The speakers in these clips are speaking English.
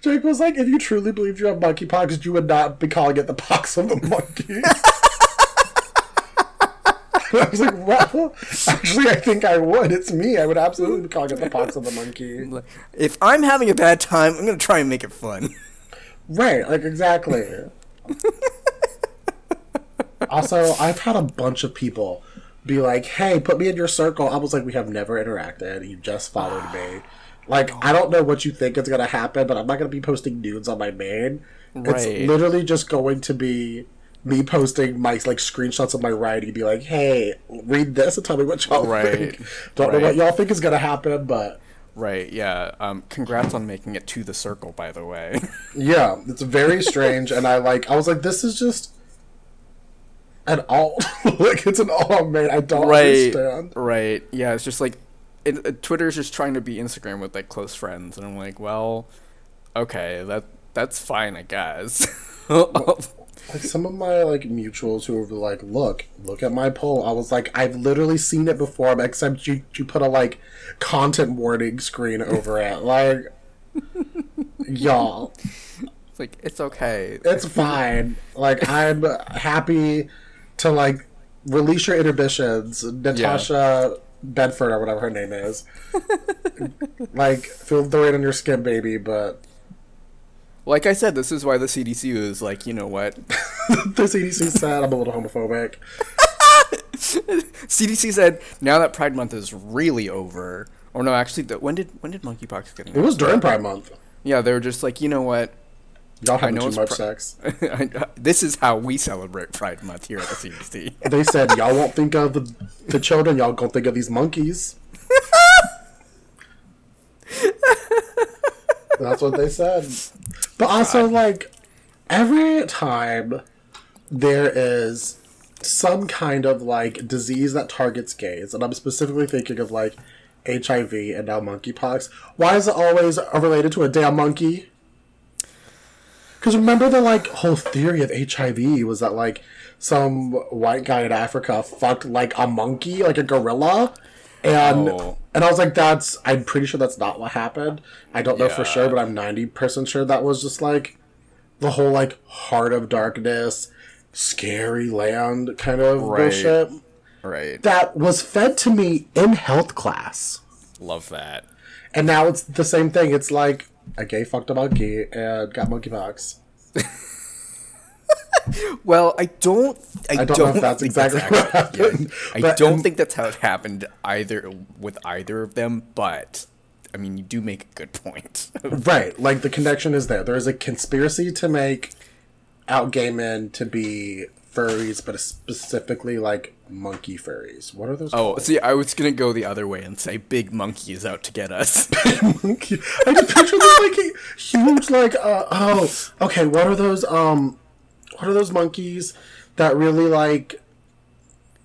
Jake was like, if you truly believed you have monkeypox, you would not be calling it the pox of the monkey. I was like, well, actually, I think I would. It's me. I would absolutely be calling it the pox of the monkey. If I'm having a bad time, I'm gonna try and make it fun. Right, like exactly. also, I've had a bunch of people be like, "Hey, put me in your circle." I was like, "We have never interacted. You just followed me." Like, I don't know what you think is gonna happen, but I'm not gonna be posting nudes on my main. It's literally just going to be me posting my like screenshots of my writing, and be like, "Hey, read this and tell me what y'all Right, think." Don't know what y'all think is gonna happen, but Right, yeah. Um, congrats on making it to the circle, by the way. Yeah, it's very strange, and I like. I was like, this is just an alt. like it's an alt man. I don't right, understand. right. Yeah, it's just like it, uh, Twitter's just trying to be Instagram with like close friends, and I'm like, well, okay, that that's fine, I guess. Like some of my like mutuals who were like, look, look at my poll. I was like, I've literally seen it before, except you you put a like content warning screen over it. Like, y'all, it's like it's okay. it's fine. Like I'm happy to like release your inhibitions, Natasha Bedford or whatever her name is. like feel the rain on your skin, baby. But Like I said, this is why the CDC is like, you know what? the CDC said I'm a little homophobic. CDC said now that Pride Month is really over, or no, actually, when did when did monkeypox get? It was during Pride Month. Yeah, they were just like, you know what? Y'all know too much pri- sex. This is how we celebrate Pride Month here at the CDC. They said y'all won't think of the, the children. Y'all gonna think of these monkeys. That's what they said. But also, like, every time there is some kind of like disease that targets gays, and I'm specifically thinking of like HIV and now monkeypox. Why is it always related to a damn monkey? Because remember the like whole theory of HIV was that like some white guy in Africa fucked like a monkey, like a gorilla, and Oh. and I was like, that's I'm pretty sure that's not what happened. I don't know for sure, but I'm ninety percent sure that was just like the whole like heart of darkness, scary land kind of Right. bullshit Right. that was fed to me in health class. Love that. And now it's the same thing. It's like a gay fucked a monkey and got monkeypox. Well, I don't. I, I don't, know if that's think exactly how- what happened. I but- don't think that's how it happened either with either of them. But I mean, you do make a good point. Right, like the connection is there. There is a conspiracy to make out gay men to be furries, but specifically like monkey furries. What are those? oh, called? see, I was gonna go the other way and say Big Monkey is out to get us. monkey. I just picture this like huge, like uh, oh, okay. What are those? Um, what are those monkeys that really like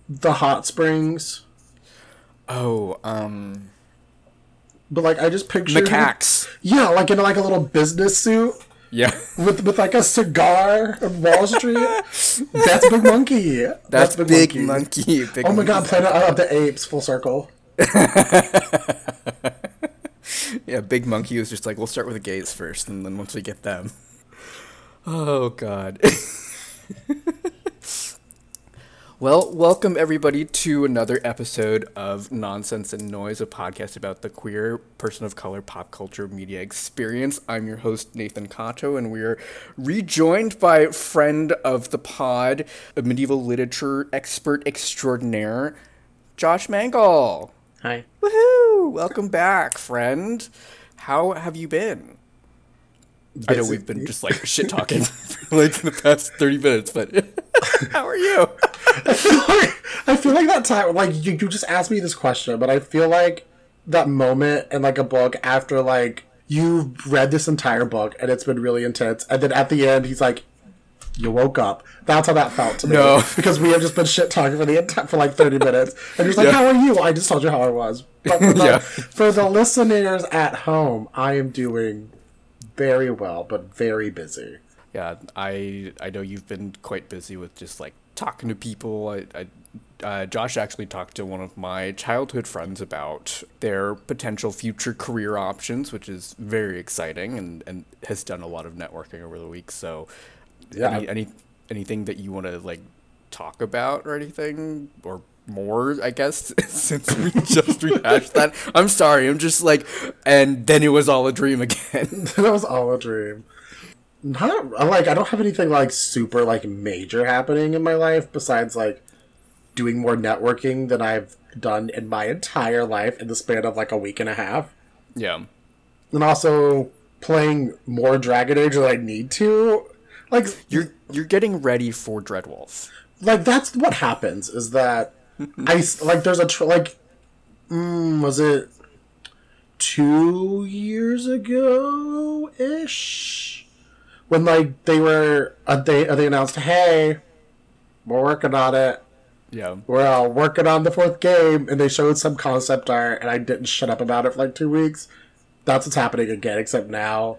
the hot springs? oh, um, But like, I just picture macaques. Yeah, like in like a little business suit. Yeah, with with like a cigar on Wall Street. That's Big Monkey. that's, Big, Monkey. Oh Big Oh my God, Planet of the Apes, full circle. Yeah, Big Monkey was just like, we'll start with the gays first, and then once we get them. Oh God. Well, welcome everybody to another episode of Nonsense and Noise, a podcast about the queer person of color pop culture media experience. I'm your host Nathan Kato, and we are rejoined by friend of the pod, a medieval literature expert extraordinaire, Josh Mangle. Hi. Woohoo! Welcome back, friend. How have you been? I know we've been just like shit talking for like the past thirty minutes, but how are you? I feel like that time, like you, you just asked me this question, but I feel like that moment in like a book after like you've read this entire book and it's been really intense, and then at the end he's like, "You woke up." That's how that felt to me. No. because we have just been shit talking for the entire for like thirty minutes, and he's like, Yeah. "How are you?" I just told you how I was. But for the, Yeah. for the listeners at home, I am doing very well, but very busy. Yeah, I I know you've been quite busy with just like talking to people. I, I uh, Josh actually talked to one of my childhood friends about their potential future career options, which is very exciting and, and has done a lot of networking over the week. So, Yeah. any, any anything that you want to like talk about or anything or more, I guess, since we just rehashed that. I'm sorry. I'm just like, and then it was all a dream again. that was all a dream. Not like I don't have anything like super like major happening in my life besides like doing more networking than I've done in my entire life in the span of like a week and a half. yeah. And also playing more Dragon Age than I need to. Like You're you're getting ready for Dreadwolf. like that's what happens is that I like there's a tr- like mm, was it two years ago ish when like they were uh, they uh, they announced hey we're working on it. Yeah. we're uh, working on the fourth game and they showed some concept art and I didn't shut up about it for like two weeks. That's what's happening again except now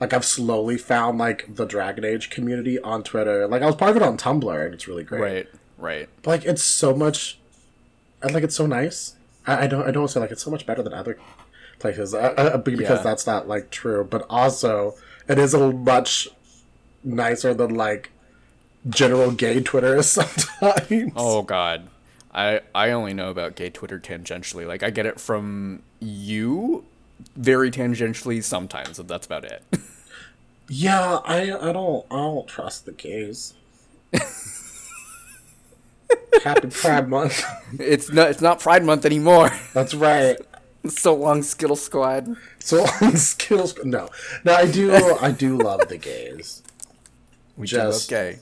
like I've slowly found like the Dragon Age community on Twitter. Like I was part of it on Tumblr and it's really great. Right. Right. but, like it's so much, and like it's so nice. I, I don't I don't say like it's so much better than other places uh, uh, because Yeah. that's not like true. But also it is a much nicer than like general gay Twitter is sometimes. Oh God, I I only know about gay Twitter tangentially. Like I get it from you, very tangentially sometimes, and that's about it. Yeah, I I don't I don't trust the gays. Happy Pride Month. it's not it's not Pride Month anymore. That's right. so long, Skittle Squad. So Skittles. No, no, I do. I do love the gays. We Just- do gay.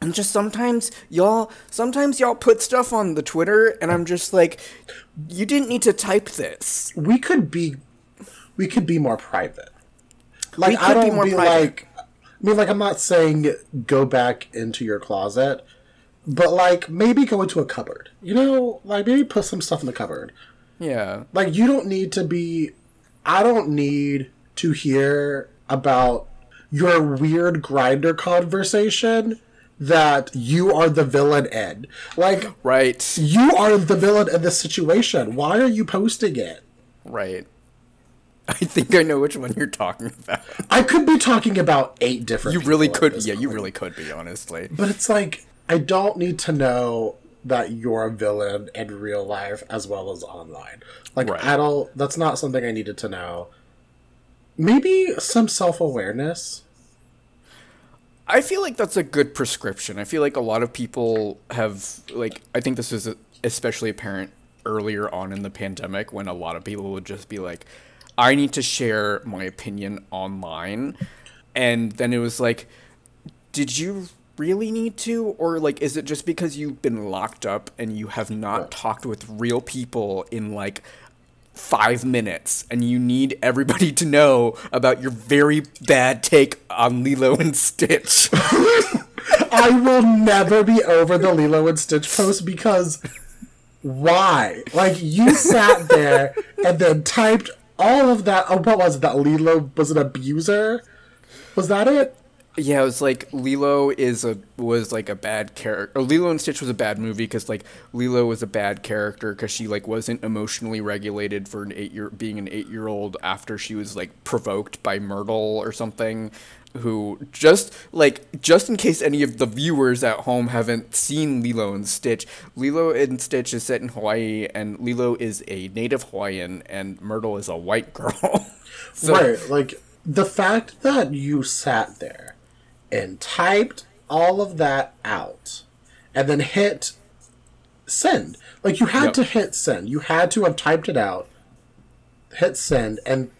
And just sometimes y'all, sometimes y'all put stuff on the Twitter, and I'm just like, you didn't need to type this. we could be we could be more private. Like We I could be don't more be private. like I mean like I'm not saying go back into your closet, but like maybe go into a cupboard. You know, like maybe put some stuff in the cupboard. Yeah, Like you don't need to be I don't need to hear about your weird Grindr conversation that you are the villain in. Like right, you are the villain in this situation. Why are you posting it? right. I think I know which one you're talking about. I could be talking about eight different. You really could, yeah, you really could be, honestly. But it's like I don't need to know that you're a villain in real life as well as online. Like Right. I don't. That's not something I needed to know. Maybe some self awareness. I feel like that's a good prescription. I feel like a lot of people have like I think this is especially apparent earlier on in the pandemic when a lot of people would just be like I need to share my opinion online and then it was like did you really need to or like is it just because you've been locked up and you have not talked with real people in like five minutes and you need everybody to know about your very bad take on Lilo and Stitch. I will never be over the Lilo and Stitch post because why? Like you sat there and then typed all of that. Oh, what was it? That Lilo was an abuser. Was that it? Yeah, it was like Lilo is a was like a bad character. Lilo and Stitch was a bad movie because like Lilo was a bad character because she like wasn't emotionally regulated for an eight year being an eight year old after she was like provoked by Myrtle or something. Who just like just in case any of the viewers at home haven't seen Lilo and Stitch, Lilo and Stitch is set in Hawaii, and Lilo is a native Hawaiian, and Myrtle is a white girl. so, right. Like the fact that you sat there and typed all of that out and then hit send. Like you had Yep. to hit send. You had to have typed it out, hit send, and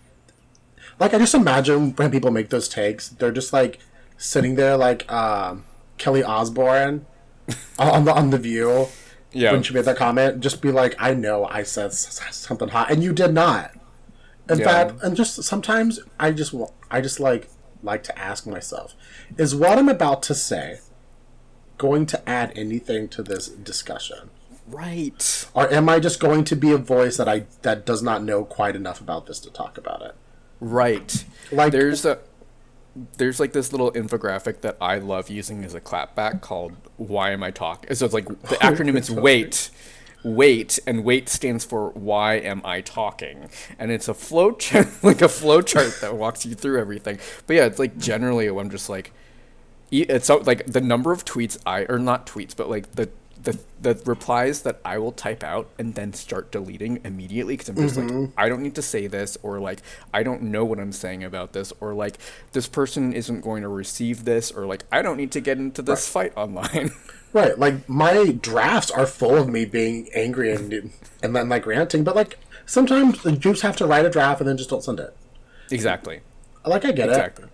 like I just imagine when people make those takes, they're just like sitting there like um, Kelly Osbourne on the on the View Yeah. when she made that comment. Just be like, I know I said something hot, and you did not. In Yeah. fact, and just sometimes I just I just like like to ask myself, is what I'm about to say going to add anything to this discussion? right. Or am I just going to be a voice that I that does not know quite enough about this to talk about it? Right. Like- there's a there's like this little infographic that I love using as a clapback called "Why am I talking?" So it's like the acronym is WAIT, wait and wait stands for why am i talking and it's a flow chart like a flow chart that walks you through everything but yeah it's like generally i'm just like it's so like the number of tweets i or not tweets but like the the, the replies that I will type out and then start deleting immediately because I'm just mm-hmm. like, I don't need to say this, or like, I don't know what I'm saying about this, or like, this person isn't going to receive this, or like, I don't need to get into this right. fight online. Right, like my drafts are full of me being angry and and then like ranting, but like sometimes you just have to write a draft and then just don't send it. Exactly. Like I get exactly. it.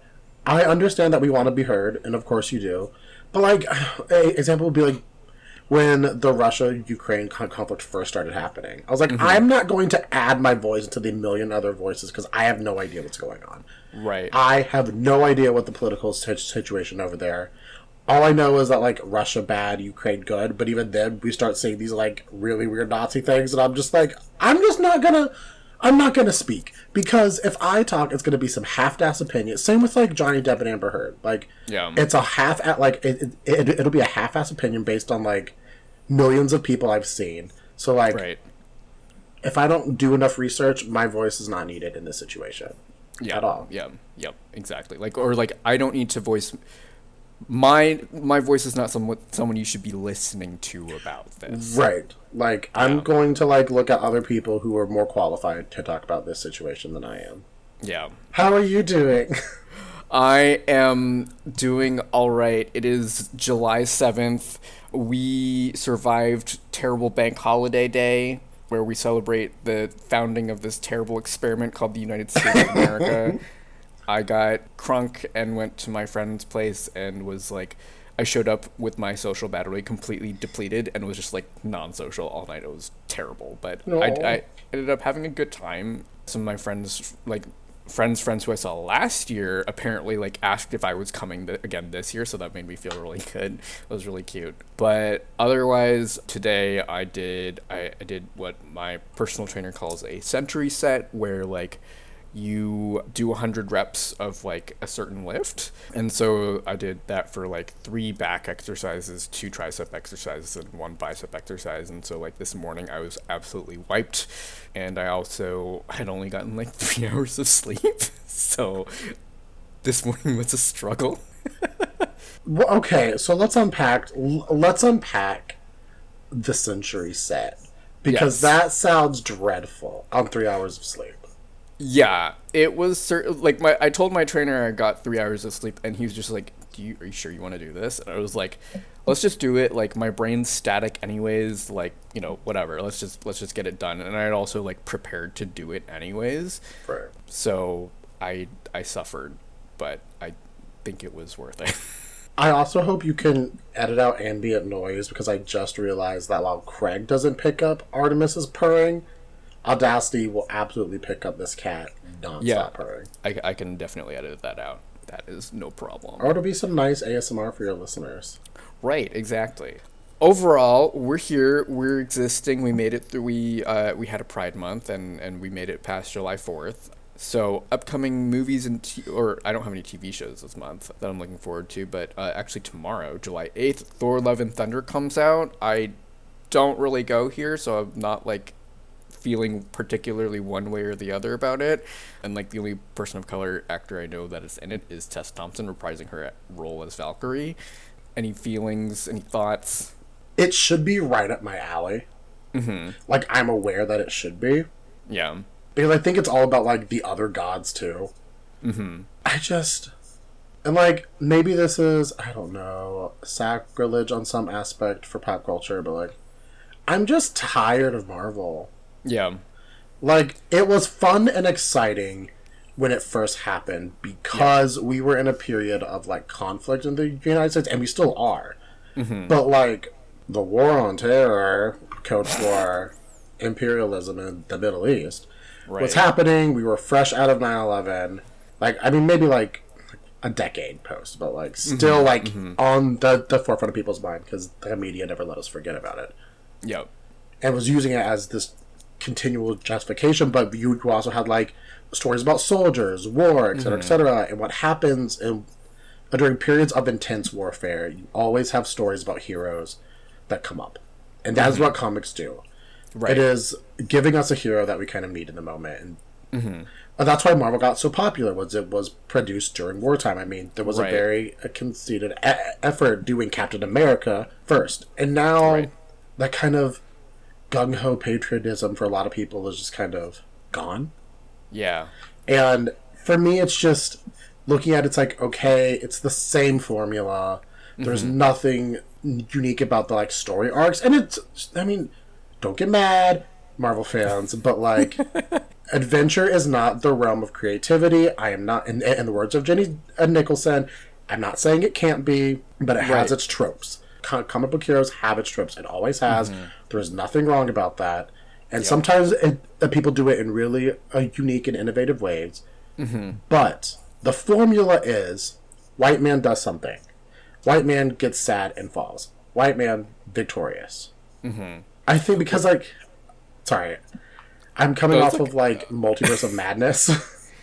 I understand that we want to be heard, and of course you do. But like, a example would be like when the Russia Ukraine conflict first started happening. I was like, mm-hmm. I'm not going to add my voice to the million other voices because I have no idea what's going on. Right. I have no idea what the political situation over there all I know is that like Russia bad, Ukraine good, but even then we start seeing these like really weird Nazi things, and I'm just like, I'm just not gonna, I'm not gonna speak because if I talk, it's gonna be some half-ass opinion. Same with like Johnny Depp and Amber Heard, like, yeah, it's a half at like it, it, it will be a half-ass opinion based on like millions of people I've seen. So like, right. if I don't do enough research, my voice is not needed in this situation. Yeah, at all. Yeah, yep, exactly. Like, or like, I don't need to voice my my voice is not someone someone you should be listening to about this. Right. Like yeah. I'm going to like look at other people who are more qualified to talk about this situation than I am. Yeah. How are you doing? I am doing all right. It is July 7th. We survived terrible bank holiday day where we celebrate the founding of this terrible experiment called the United States of America. I got crunk and went to my friend's place and was like, I showed up with my social battery completely depleted and was just like non-social all night. It was terrible, but I, I ended up having a good time. Some of my friends, like friends, friends who I saw last year, apparently like asked if I was coming th- again this year, so that made me feel really good. It was really cute. But otherwise, today I did I, I did what my personal trainer calls a century set, where like you do 100 reps of like a certain lift. And so I did that for like three back exercises, two tricep exercises, and one bicep exercise. And so, like this morning, I was absolutely wiped. And I also had only gotten like three hours of sleep. so this morning was a struggle. well, okay, so let's unpack. Let's unpack the century set because yes. that sounds dreadful on three hours of sleep. Yeah, it was certain. Like my, I told my trainer I got three hours of sleep, and he was just like, "Do you? Are you sure you want to do this?" And I was like, "Let's just do it." Like my brain's static, anyways. Like you know, whatever. Let's just let's just get it done. And I had also like prepared to do it anyways. Right. So I I suffered, but I think it was worth it. I also hope you can edit out ambient noise because I just realized that while Craig doesn't pick up Artemis's purring, Audacity will absolutely pick up this cat non-stop yeah, purring. I, I can definitely edit that out. That is no problem. Or it'll be some nice ASMR for your listeners. Right, exactly. Overall, we're here. We're existing. We made it through. We uh, we had a Pride Month, and and we made it past July Fourth. So upcoming movies and t- or I don't have any TV shows this month that I'm looking forward to, but uh, actually tomorrow, July eighth, Thor: Love and Thunder comes out. I don't really go here, so I'm not like feeling particularly one way or the other about it. And like the only person of color actor I know that is in it is Tess Thompson reprising her role as Valkyrie. Any feelings? Any thoughts? It should be right up my alley. Mm-hmm. Like I'm aware that it should be. Yeah. Because I think it's all about like the other gods too. Mm-hmm. I just and like maybe this is I don't know sacrilege on some aspect for pop culture, but like I'm just tired of Marvel. Yeah. Like, it was fun and exciting when it first happened because yeah. we were in a period of, like, conflict in the United States, and we still are. Mm-hmm. But, like, the war on terror, Cold War, imperialism in the Middle East, right. what's happening, we were fresh out of 9 11. Like, I mean, maybe, like, a decade post, but, like, mm-hmm. still, mm-hmm. like, mm-hmm. on the, the forefront of people's mind because the media never let us forget about it. Yep. And was using it as this continual justification, but you also had like stories about soldiers, war, etc., Mm-hmm. etc., and what happens in during periods of intense warfare. You always have stories about heroes that come up, and that is what comics do. Mm-hmm. Right. It is giving us a hero that we kind of need in the moment, and Mm-hmm. that's why Marvel got so popular. Was it was produced during wartime? I mean, there was Right. a very uh, conceited e- effort doing Captain America first, and now Right. that kind of gung ho patriotism for a lot of people is just kind of gone. Yeah. And for me, it's just looking at it, it's like okay, it's the same formula. There's mm-hmm. nothing unique about the like story arcs, and it's I mean, don't get mad, Marvel fans, but like. adventure is not the realm of creativity. I am not, in, in the words of Jenny Nicholson, I'm not saying it can't be, but it has Right. its tropes. Co- comic book heroes have its tropes. It always has. There is nothing wrong about that. And sometimes it, uh, people do it in really uh, unique and innovative ways. But the formula is white man does something, white man gets sad and falls, white man victorious. I think because like, sorry, I'm coming No, off it's of like multiverse of madness,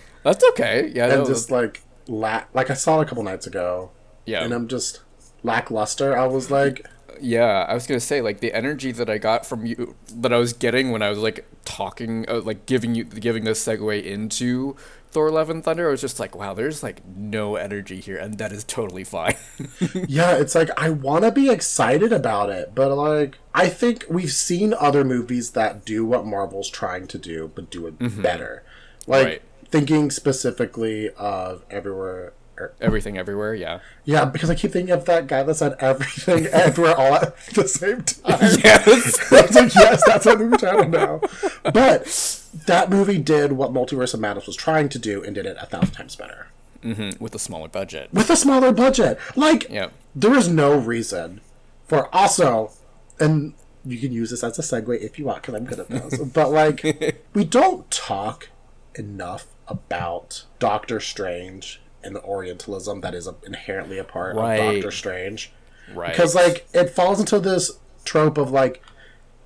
That's okay. Yeah. and no, just like la- like I saw it a couple nights ago, yeah. and I'm just lackluster. I was like, Yeah, I was gonna say like the energy that I got from you, that I was getting when I was like talking, uh, like giving you the giving this segue into Thor: Love and Thunder. I was just like, wow, there's like no energy here, and that is totally fine. yeah, it's like I want to be excited about it, but like I think we've seen other movies that do what Marvel's trying to do, but do it better. Like Right. thinking specifically of everywhere. Er, Everything, everywhere. Yeah. Yeah, because I keep thinking of that guy that said everything everywhere all at the same time. Yes. I was like, yes, that's what movie title now. But that movie did what Multiverse of Madness was trying to do and did it a thousand times better. With a smaller budget. With a smaller budget. Like, Yeah. there is no reason for also, and you can use this as a segue if you want, because I'm good at this, but like, we don't talk enough about Doctor Strange and the Orientalism that is inherently a part Right. of Doctor Strange. Right. Because like it falls into this trope of like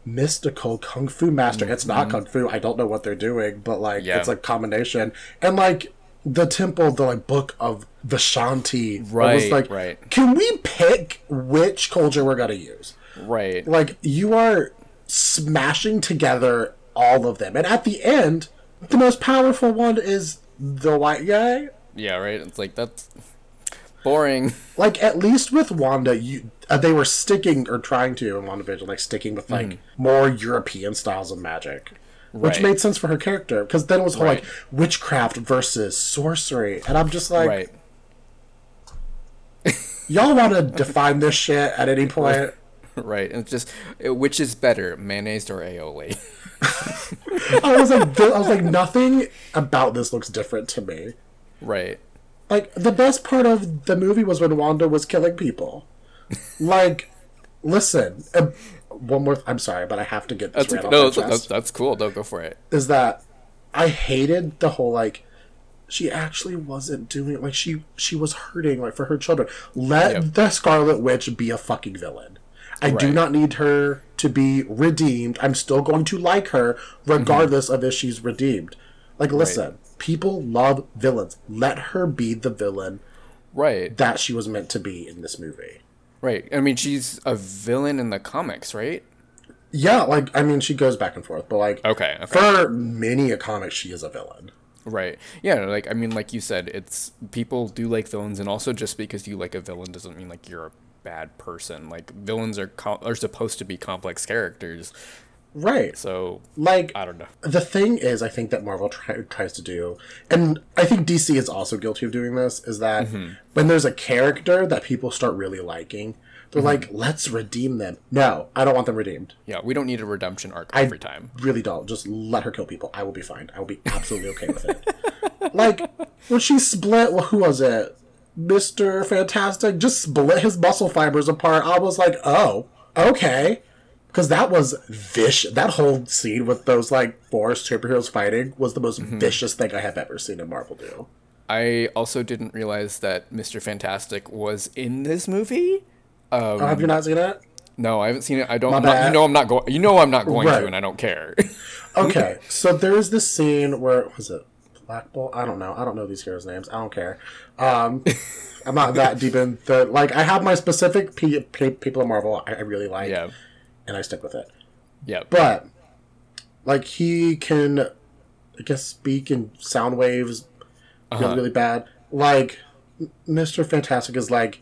mystical kung fu master. It's not kung fu. I don't know what they're doing, but like Mm-hmm. Yeah. it's a combination. And like the temple, the like book of Vishanti. I was Right, like, right. Can we pick which culture we're gonna use? right. Like you are smashing together all of them, and at the end, the most powerful one is the white guy. Yeah. Right. It's like that's boring. like at least with Wanda, you uh, they were sticking or trying to in WandaVision, like sticking with like more European styles of magic, which made sense for her character because then it was whole Right. like witchcraft versus sorcery, and I'm just like, right. y'all want to define this shit at any point? Right. And it's just uh, which is better, mayonnaise or aioli? I was like, I was like, nothing about this looks different to me. Right. Like the best part of the movie was when Wanda was killing people. Like, listen, uh, one more. I'm sorry, but I have to get this That's right no. That's, that's that's cool. Don't go for it. is that I hated the whole like she actually wasn't doing it. like she she was hurting like for her children. Let Yep. the Scarlet Witch be a fucking villain. I do not need her to be redeemed. I'm still going to like her regardless of if she's redeemed. Like listen, people love villains. Let her be the villain Right. that she was meant to be in this movie. Right. I mean, she's a villain in the comics, right? Yeah, like I mean she goes back and forth, but like Okay. okay. for many a comic she is a villain. Right. Yeah, like I mean like you said, it's people do like villains and also just because you like a villain doesn't mean like you're a bad person. Like villains are com- are supposed to be complex characters. Right. So, Like I don't know. the thing is, I think that Marvel try, tries to do, and I think DC is also guilty of doing this, is that mm-hmm. when there's a character that people start really liking, they're mm-hmm. like, let's redeem them. No, I don't want them redeemed. Yeah, we don't need a redemption arc every time. Really don't. Just let her kill people. I will be fine. I will be absolutely okay with it. like, when she split, well, who was it? Mr. Fantastic just split his muscle fibers apart. I was like, oh, okay. Because that was vicious. That whole scene with those, like, four superheroes fighting was the most vicious thing I have ever seen in Marvel do. I also didn't realize that Mr. Fantastic was in this movie. Oh, have you not seen it? No, I haven't seen it. I don't. Not- you know, I'm not going. You know, I'm not going Right. to, and I don't care. Okay, so there's this scene where was it Black Bolt? I don't know. I don't know these heroes' names. I don't care. Um, I'm not that deep in the like. I have my specific pe- pe- people of Marvel I, I really like, yeah. And I stick with it. Yeah. But like he can, I guess, speak in sound waves really, Uh-huh. really bad. Like Mister Fantastic is like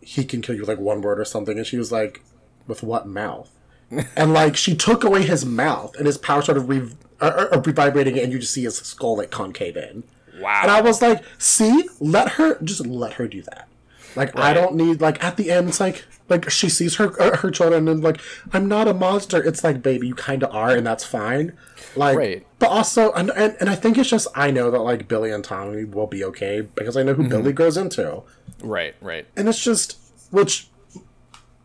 he can kill you with like one word or something, and she was like, with what mouth? and like she took away his mouth, and his power started re- uh, uh, revibrating, and you just see his skull like concave in. wow. And I was like, see, let her just let her do that. Like I don't need like at the end it's like like she sees her uh, her children and like I'm not a monster. It's like baby, you kind of are, and that's fine. Like, Right. but also and, and and I think it's just I know that like Billy and Tommy will be okay because I know who Mm-hmm. Billy grows into, right. Right. and it's just which.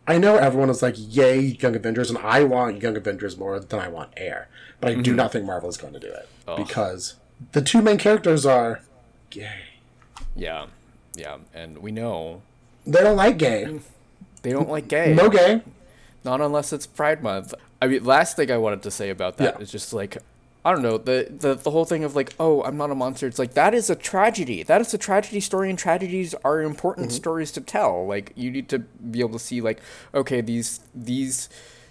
I know everyone is like, "Yay, Young Avengers," and I want Young Avengers more than I want Air, but I Mm-hmm. do not think Marvel is going to do it because the two main characters are gay. Yeah. Yeah. And we know They don't like gay. they don't like gay. No gay. Not unless it's Pride Month. I mean, last thing I wanted to say about that is Yeah. just like, I don't know, the, the the whole thing of like, oh, I'm not a monster. It's like that is a tragedy. That is a tragedy story, and tragedies are important Mm-hmm. stories to tell. Like you need to be able to see like, okay, these these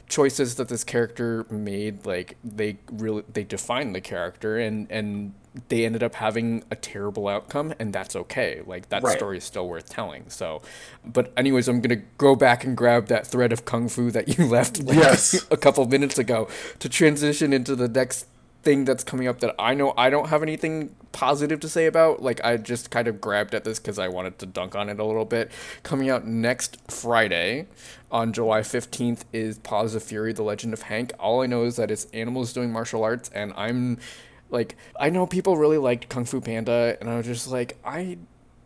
choices that this character made, like they really they define the character, and and they ended up having a terrible outcome, and that's okay. Like that Right. story is still worth telling. So, but anyways, I'm gonna go back and grab that thread of kung fu that you left like, Yes. a couple minutes ago to transition into the next thing that's coming up that I know I don't have anything positive to say about. Like I just kind of grabbed at this because I wanted to dunk on it a little bit. Coming out next Friday on July 15th is Paws of Fury: The Legend of Hank. All I know is that it's animals doing martial arts, and I'm like I know people really liked Kung Fu Panda, and I was just like I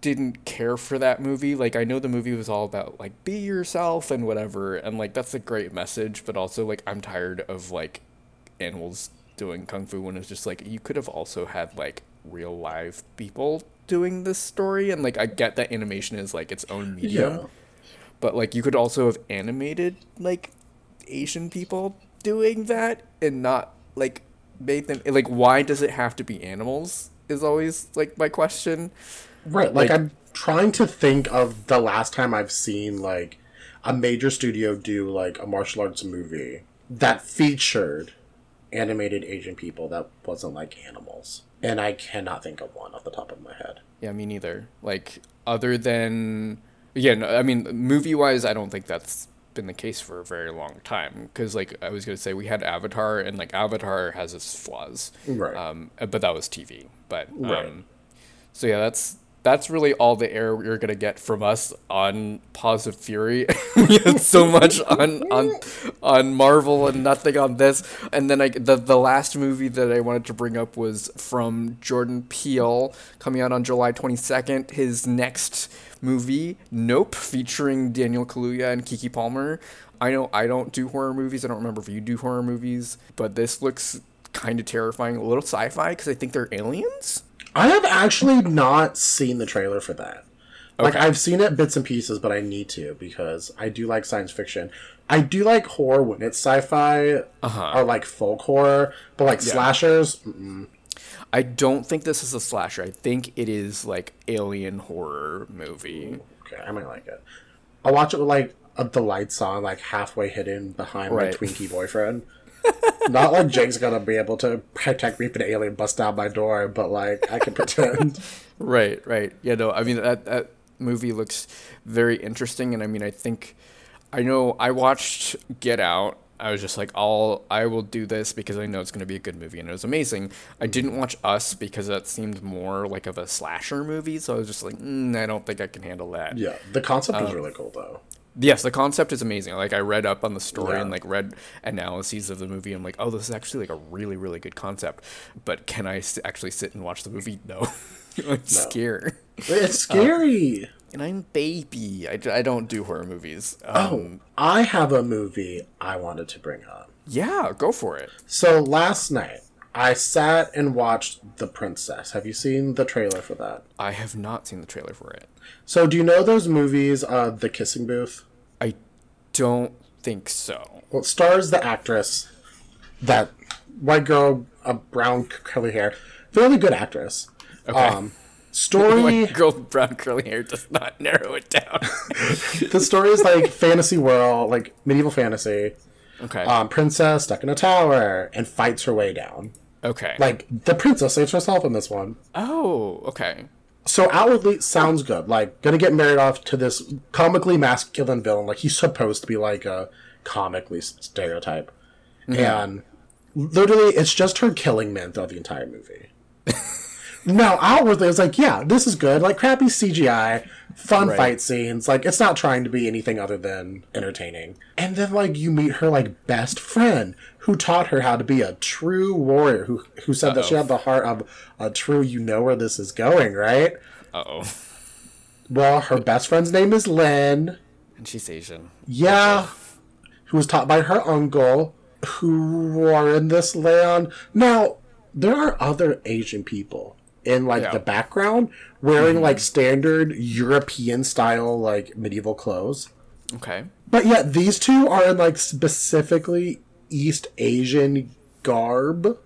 didn't care for that movie. Like I know the movie was all about like be yourself and whatever, and like that's a great message, but also like I'm tired of like animals doing kung fu when it's just like you could have also had like real live people doing this story and like I get that animation is like its own medium. Yeah. But like you could also have animated like Asian people doing that and not like made them like why does it have to be animals is always like my question. Right. Like, Like- I'm trying to think of the last time I've seen like a major studio do like a martial arts movie that featured animated Asian people that wasn't like animals. And I cannot think of one off the top of my head. Yeah, me neither. Like other than yeah, no, I mean movie wise, I don't think that's been the case for a very long time. Because like I was gonna say, we had Avatar, and like Avatar has its flaws. Right. Um, but that was TV. But um, so yeah, that's that's really all the air you're gonna get from us on Paws of Fury. so much on on on Marvel and nothing on this. And then I the the last movie that I wanted to bring up was from Jordan Peele, coming out on July 22nd. His next movie, Nope, featuring Daniel Kaluuya and Keke Palmer. I know I don't do horror movies. I don't remember if you do horror movies, but this looks kind of terrifying, a little sci-fi because I think they're aliens. I have actually not seen the trailer for that. Like Okay. I've seen it bits and pieces, but I need to because I do like science fiction. I do like horror when it's sci-fi Uh-huh. or like folk horror, but like slashers, mm, I don't think this is a slasher. I think it is like alien horror movie. okay, I might like it. I'll watch it with like the lights on, like halfway hidden behind Right. my Twinkie boyfriend. Not like Jake's gonna be able to protect me if an alien busts down my door, but like I can pretend. Right, right. Yeah, no, I mean that that movie looks very interesting and I mean I think I know I watched Get Out. I was just like, I'll I will do this because I know it's gonna be a good movie and it was amazing. I didn't watch Us because that seemed more like of a slasher movie, so I was just like, mm, I don't think I can handle that. yeah, the concept Uh, was really cool though. Yes, the concept is amazing. Like I read up on the story Yeah. and like read analyses of the movie. I'm like, oh, this is actually like a really, really good concept. But can I s- actually sit and watch the movie? No, I'm scared. It's scary. And I'm baby. I, I don't do horror movies. Oh, Um, I have a movie I wanted to bring up. yeah, go for it. So last night, I sat and watched The Princess. Have you seen the trailer for that? I have not seen the trailer for it. So do you know those movies, uh, The Kissing Booth? I don't think so. Well, it stars the actress, that white girl, a brown curly hair, fairly good actress. Okay. Um, story. White girl with brown curly hair does not narrow it down. the story is like fantasy world, like medieval fantasy. okay. Um, princess stuck in a tower and fights her way down. Okay. Like the princess saves herself in this one. oh, okay. So outwardly sounds good. Like gonna get married off to this comically masculine villain. Like he's supposed to be like a comically stereotype, mm-hmm. and literally it's just her killing men throughout the entire movie. now outwardly it's like yeah, this is good. Like crappy CGI, fun Right. fight scenes. Like it's not trying to be anything other than entertaining. And then like you meet her like best friend who taught her how to be a true warrior. Who who said that she had the heart of a true. You know where this is going, right? Uh oh. Well, her best friend's name is Linh. And she's Asian. Yeah. Who was taught by her uncle, who are in this land. Now, there are other Asian people in like Yeah. the background wearing mm-hmm. like standard European style like medieval clothes. Okay. But yet these two are in like specifically East Asian garb.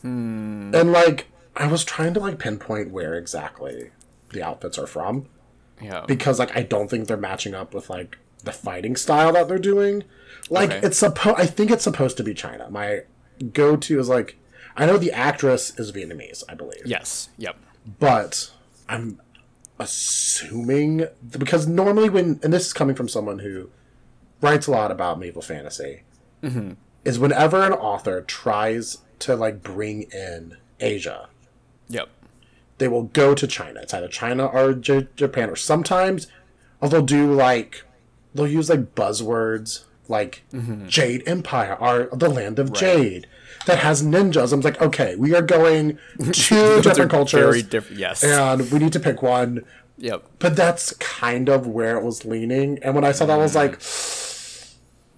Hmm. And like I was trying to like pinpoint where exactly the outfits are from Yeah. because like I don't think they're matching up with like the fighting style that they're doing. Like Okay. it's supposed I think it's supposed to be China. My go to is like I know the actress is Vietnamese, I believe. yes. Yep. But I'm assuming because normally when and this is coming from someone who writes a lot about medieval fantasy mm-hmm. is whenever an author tries to like bring in Asia, Yep. they will go to China. It's either China or J- Japan, or sometimes or they'll do like they'll use like buzzwords like mm-hmm. Jade Empire or the land of Jade that has ninjas. I'm like, okay, we are going two different cultures, Very different. Yes. and we need to pick one. Yep. But that's kind of where it was leaning. And when I saw that, I was like,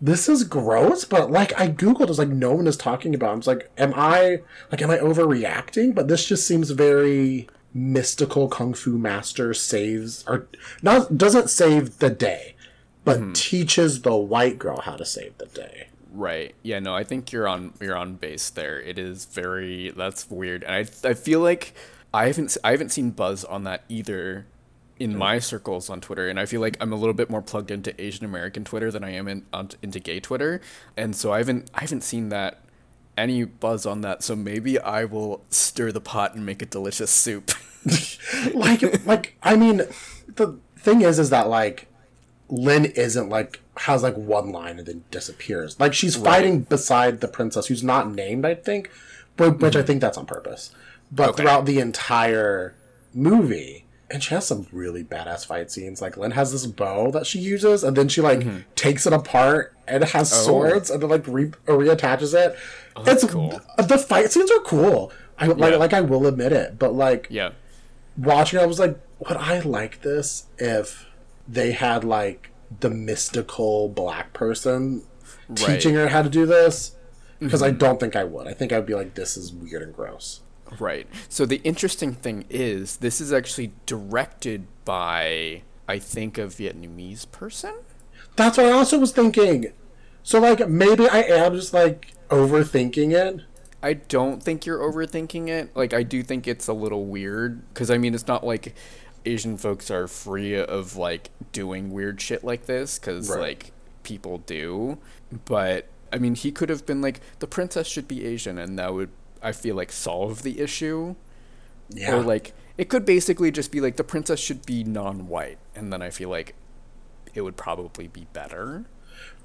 this is gross. But like, I Googled, it's like, no one is talking about. it. I was like, am I, like, am I overreacting? But this just seems very mystical kung fu master saves, or not, doesn't save the day, but teaches the white girl how to save the day. Right. Yeah. No. I think you're on you're on base there. It is very that's weird, and I I feel like I haven't I haven't seen buzz on that either in hmm. my circles on Twitter, and I feel like I'm a little bit more plugged into Asian American Twitter than I am in on, into gay Twitter, and so I haven't I haven't seen that any buzz on that. So maybe I will stir the pot and make a delicious soup. like like I mean, the thing is, is that like Linh isn't like has like one line and then disappears. Like she's fighting beside the princess who's not named, I think, but which I think that's on purpose. But Okay. throughout the entire movie, and she has some really badass fight scenes. Like Linh has this bow that she uses, and then she like mm-hmm. takes it apart and it has oh. swords, and then like re- reattaches it. Oh, that's it's cool. The fight scenes are cool. I like Yeah. like I will admit it, but like yeah. watching, I was like, would I like this if they had like the mystical black person Right. teaching her how to do this? Because I mm-hmm. don't think I would. I think I'd be like, this is weird and gross. Right. So the interesting thing is, this is actually directed by, I think, a Vietnamese person. That's what I also was thinking. So like maybe I am just like overthinking it. I don't think you're overthinking it. Like, I do think it's a little weird because I mean, it's not like Asian folks are free of like doing weird shit like this because Right. like people do. But I mean, he could have been like the princess should be Asian, and that would I feel like solve the issue. Yeah. Or like it could basically just be like the princess should be non-white, and then I feel like it would probably be better.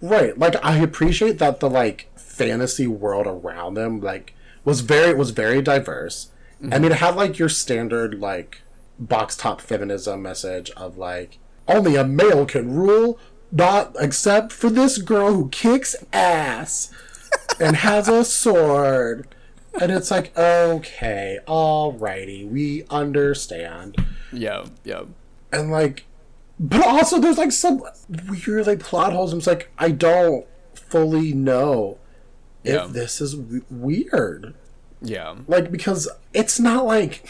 Right. Like I appreciate that the like fantasy world around them like was very was very diverse. I mean mm-hmm. it had like your standard like box top feminism message of like only a male can rule, not except for this girl who kicks ass and has a sword. And it's like, okay, alrighty, we understand Yeah, yeah, and like but also there's like some weird like plot holes i'm just like i don't fully know if Yeah. this is w- weird yeah. like because it's not like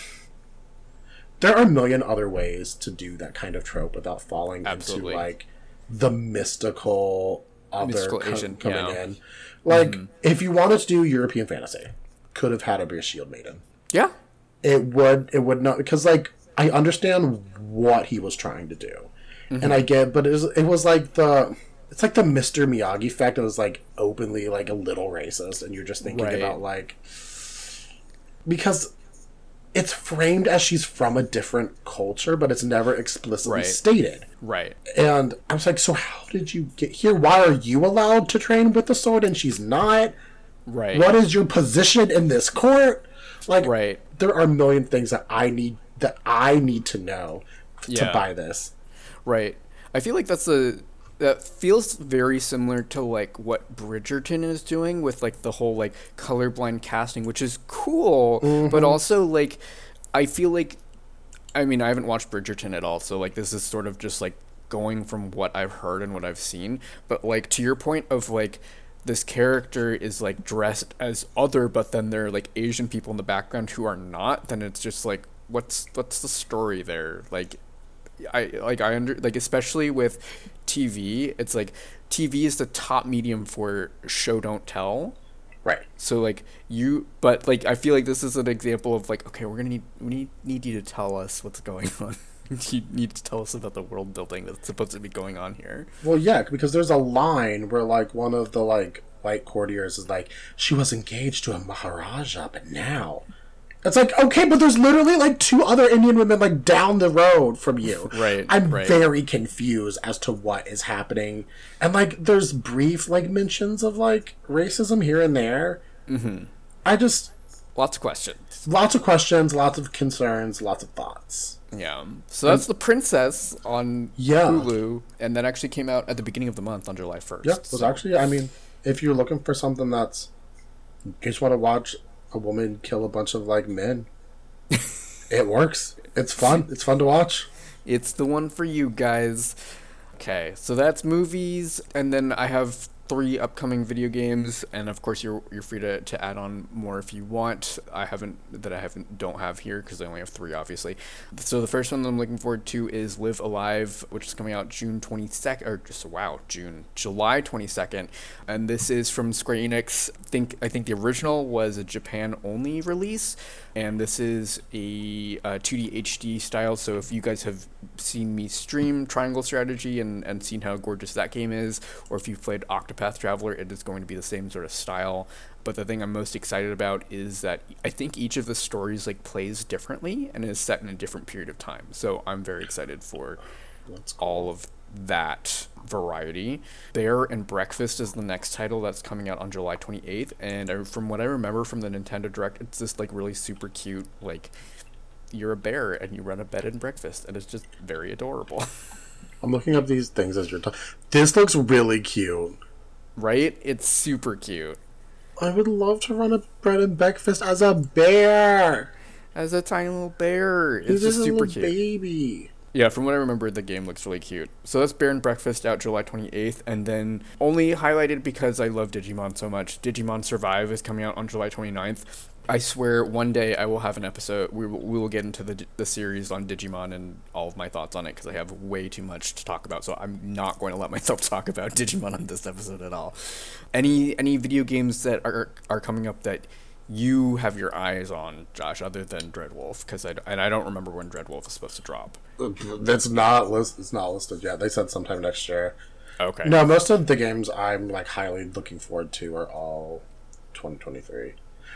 there are a million other ways to do that kind of trope without falling Absolutely. into like the mystical other Mystical Asian, coming yeah. in. Like, mm-hmm. if you wanted to do European fantasy, could have had her be a shield maiden. Yeah. It would. It would not because like I understand what he was trying to do, mm-hmm. and I get, but it was it was like the. It's like the Mr. Miyagi effect. It was like openly like a little racist, and you're just thinking Right. about like because it's framed as she's from a different culture, but it's never explicitly Right. stated. Right. And I was like, so how did you get here? Why are you allowed to train with the sword and she's not? Right. What is your position in this court? Like, Right. there are a million things that I need that I need to know to buy this. Right. I feel like that's a that feels very similar to like what Bridgerton is doing with like the whole like colorblind casting, which is cool, but mm-hmm. also like I feel like I mean, I haven't watched Bridgerton at all, so like this is sort of just like going from what I've heard and what I've seen, but like to your point of like this character is like dressed as other but then there are like Asian people in the background who are not, then it's just like what's what's the story there? Like I like I under like especially with TV, it's like TV is the top medium for show don't tell. Right. So like you, but like I feel like this is an example of like okay, we're gonna need we need need you to tell us what's going on. you need to tell us about the world building that's supposed to be going on here. Well, yeah, because there's a line where like one of the like white courtiers is like, she was engaged to a maharaja, but now. It's like okay, but there's literally like two other Indian women like down the road from you. Right, I'm right. very confused as to what is happening, and like there's brief like mentions of like racism here and there. Mm-hmm. I just Lots of questions. lots of questions, lots of concerns, lots of thoughts. Yeah. So that's the princess on Yeah. Hulu, and that actually came out at the beginning of the month on July first. Yeah, it was actually. I mean, if you're looking for something that's, you just want to watch a woman kill a bunch of like men, it works. It's fun. It's fun to watch. It's the one for you guys. Okay, so that's movies, and then I have three upcoming video games, and of course you're you're free to, to add on more if you want. I haven't that I haven't don't have here because I only have three, obviously. So the first one that I'm looking forward to is Live A Live, which is coming out June 22nd, or just wow, June, July 22nd, and this is from Square Enix. I think I think the original was a Japan only release, and this is a, uh 2D HD style. So if you guys have seen me stream Triangle Strategy and, and seen how gorgeous that game is, or if you've played Octopath Traveler, it is going to be the same sort of style. But the thing I'm most excited about is that I think each of the stories like plays differently and is set in a different period of time. So I'm very excited for all of that variety. Bear and Breakfast is the next title that's coming out on July 28th, and I, from what I remember from the Nintendo Direct, it's this like really super cute like you're a bear and you run a bed and breakfast, and it's just very adorable, I'm looking up these things as you're talking. This looks really cute. Right? It's super cute. I would love to run a bread and breakfast as a bear. As a tiny little bear, it's just super cute. baby. Yeah, from what I remember, the game looks really cute. So that's Bear and Breakfast out July 28th, and then only highlighted because I love Digimon so much. Digimon Survive is coming out on July 29th. I swear one day I will have an episode. We will, we will get into the, the series on Digimon and all of my thoughts on it because I have way too much to talk about. So I'm not going to let myself talk about Digimon on this episode at all. Any any video games that are are coming up that you have your eyes on, Josh, other than Dreadwolf? Because I and I don't remember when Dreadwolf is supposed to drop. That's not list. It's not listed yet. They said sometime next year. Okay. No, most of the games I'm like highly looking forward to are all 2023.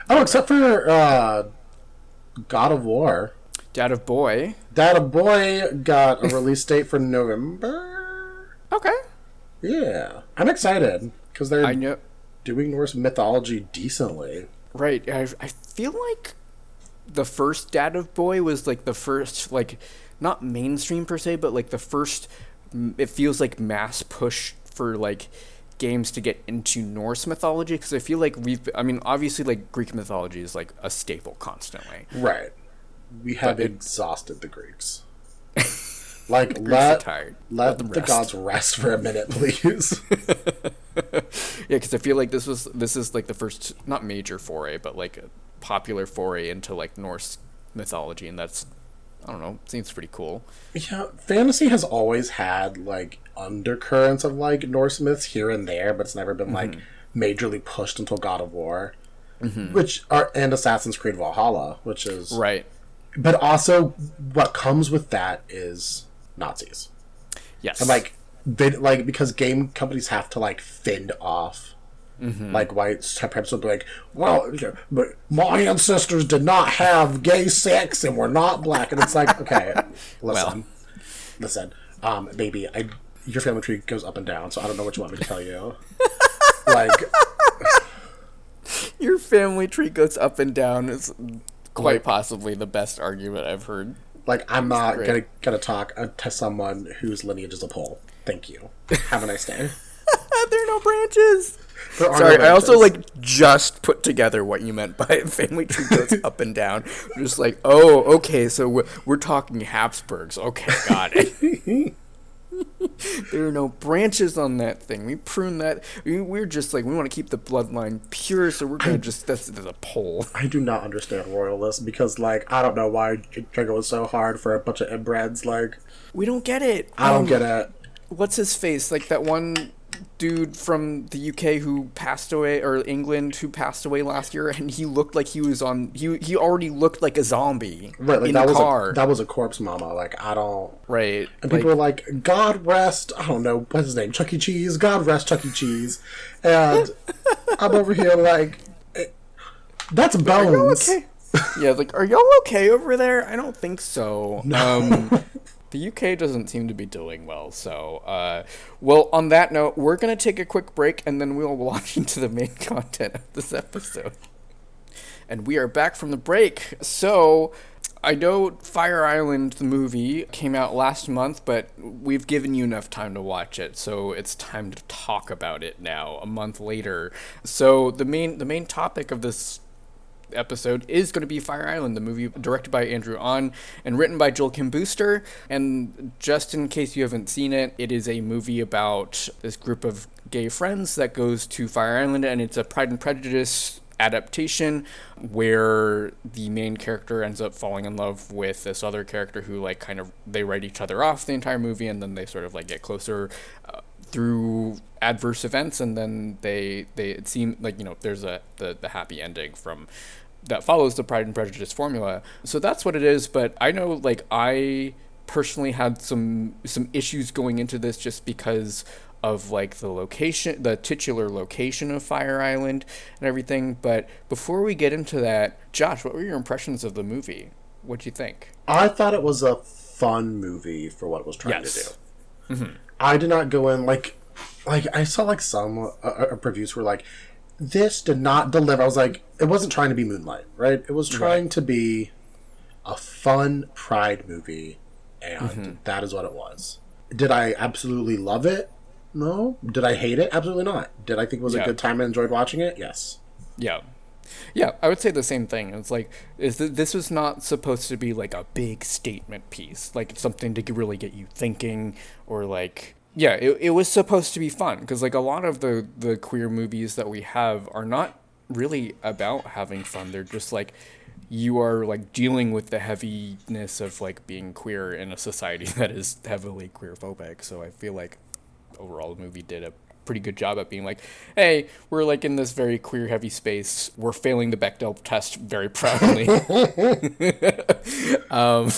Oh, except for uh, God of War. Dad of Boy. Dad of Boy got a release date for November. Okay. Yeah, I'm excited because they're I know. doing Norse mythology decently. Right. I, I feel like the first Dad of Boy was like the first, like, not mainstream per se, but like the first, it feels like mass push for like games to get into Norse mythology. Because I feel like we've, I mean, obviously, like Greek mythology is like a staple constantly. Right. We have But it- exhausted the Greeks. Like Greeks are let tired. let Let the rest. gods rest for a minute, please. Yeah, because I feel like this was this is like the first not major foray, but like a popular foray into like Norse mythology, and that's I don't know, it seems pretty cool. Yeah, fantasy has always had like undercurrents of like Norse myths here and there, but it's never been mm-hmm. like majorly pushed until God of War, mm-hmm. which are and Assassin's Creed Valhalla, which is Right. But also, what comes with that is Nazis, Yes. and like they like because game companies have to like fend off. Like white supremacists would be like, well, but my ancestors did not have gay sex and were not black, and it's like, okay, listen, listen, um, baby, I your family tree goes up and down, so I don't know what you want me to tell you. like, Your family tree goes up and down is quite Like- possibly the best argument I've heard. like I'm not great. gonna gonna talk uh, to someone whose lineage is a pole. Thank you. Have a nice day. there are no branches. Sorry, I also like just put together what you meant by family tree goes up and down. I'm just like, oh, okay, so we're, we're talking Habsburgs. Okay, got it. there are no branches on that thing. We prune that. We, we're just like we want to keep the bloodline pure, so we're gonna just that's, that's a pole. I do not understand royalists because, like, I don't know why they're going so hard for a bunch of inbreds. Like, We don't get it. I don't Um, get it. what's his face? Like that one dude from the UK who passed away, or England who passed away last year, and he looked like he was on. He he already looked like a zombie Right, like in that the was car. a that was a corpse mama. Like, I don't. right. And people are like, God rest. I don't know what's his name, Chuck E. Cheese. God rest Chuck E. Cheese. And I'm over here like, eh, that's bones. okay? yeah, like, are y'all okay over there? I don't think so. Um, the UK doesn't seem to be doing well. So, uh, well, on that note, we're gonna take a quick break, and then we'll launch into the main content of this episode. And we are back from the break. So, I know Fire Island, the movie, came out last month, but we've given you enough time to watch it, so it's time to talk about it now, a month later. So the main the main topic of this episode is going to be Fire Island, the movie directed by Andrew Ahn and written by Joel Kim Booster. And just in case you haven't seen it, it is a movie about this group of gay friends that goes to Fire Island, and it's a Pride and Prejudice adaptation where the main character ends up falling in love with this other character who like kind of they write each other off the entire movie and then they sort of like get closer uh, through adverse events and then they they it seem like you know there's a the, the happy ending from that follows the pride and prejudice formula so that's what it is but i know like i personally had some some issues going into this just because of like the location the titular location of fire island and everything but before we get into that josh what were your impressions of the movie what'd you think I thought it was a fun movie for what it was trying Yes. to do. I did not go in like, like I saw like some uh, uh, reviews were like, this did not deliver. I was like, it wasn't trying to be Moonlight, right? It was trying to be a fun Pride movie, and mm-hmm. that is what it was. Did I absolutely love it? No. Did I hate it? Absolutely not. Did I think it was Yeah. a good time and enjoyed watching it? Yes. Yeah. Yeah, I would say the same thing. It's like is th- this was not supposed to be like a big statement piece, like something to g- really get you thinking or like yeah, it, it was supposed to be fun because like a lot of the the queer movies that we have are not really about having fun. They're just like you are like dealing with the heaviness of like being queer in a society that is heavily queer phobic. So I feel like overall the movie did a pretty good job at being like, hey, we're like in this very queer heavy space. We're failing the Bechdel test very proudly. um,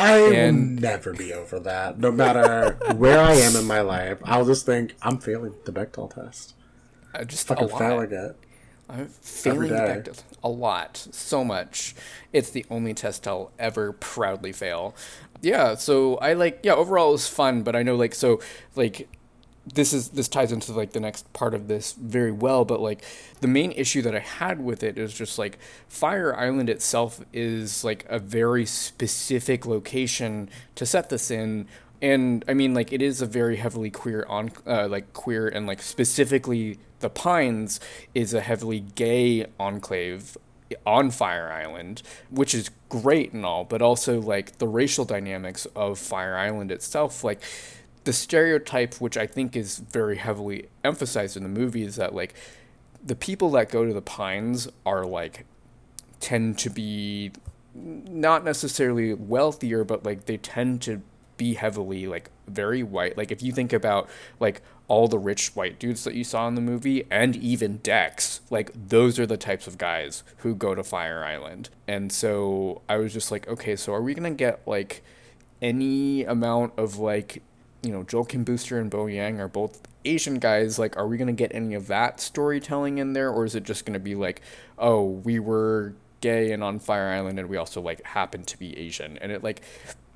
I And- will never be over that. No matter where I am in my life, I'll just think I'm failing the Bechdel test. I just Fucking failing it. I'm failing the. Bechdel a lot, so much. It's the only test I'll ever proudly fail. Yeah, so I like yeah. Overall, it was fun, but I know like so like this is this ties into like the next part of this very well but like the main issue that i had with it is just like fire island itself is like a very specific location to set this in. And i mean like it is a very heavily queer on uh, like queer and like specifically the pines is a heavily gay enclave on Fire Island, which is great and all, but also like the racial dynamics of Fire Island itself, like the stereotype, which I think is very heavily emphasized in the movie, is that like the people that go to the Pines are like tend to be not necessarily wealthier, but like they tend to be heavily like very white. Like if you think about like all the rich white dudes that you saw in the movie and even Dex, like those are the types of guys who go to Fire Island. And so I was just like, okay, so are we going to get like any amount of like you know, Joel Kim Booster and Bowen Yang are both Asian guys. Like, are we going to get any of that storytelling in there? Or is it just going to be like, oh, we were gay and on Fire Island and we also, like, happened to be Asian? And it, like,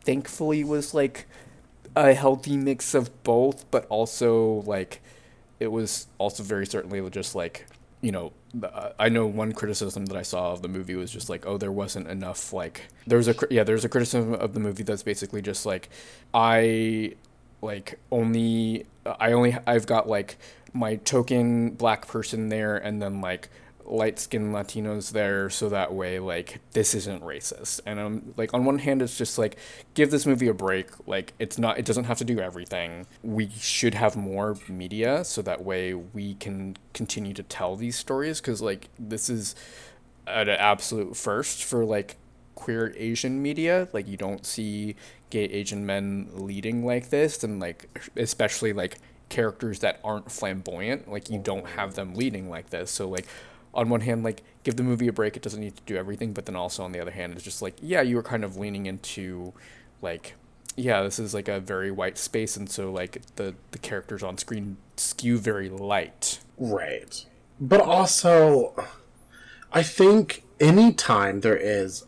thankfully was, like, a healthy mix of both, but also, like, it was also very certainly just, like, you know, uh, I know one criticism that I saw of the movie was just like, oh, there wasn't enough like there was a yeah, there's a criticism of the movie that's basically just like I like only I only I've got like my token black person there and then like light skinned Latinos there so that way like this isn't racist. And I'm like on one hand it's just like give this movie a break. Like it's not it doesn't have to do everything. We should have more media so that way we can continue to tell these stories cuz like this is an absolute first for like queer Asian media. Like you don't see gay Asian men leading like this, and like especially like characters that aren't flamboyant. Like you don't have them leading like this. So like on one hand, like give the movie a break. It doesn't need to do everything, but then also on the other hand, it's just like yeah, you were kind of leaning into like yeah, this is like a very white space, and so like the the characters on screen skew very light. Right, but also, I think anytime there is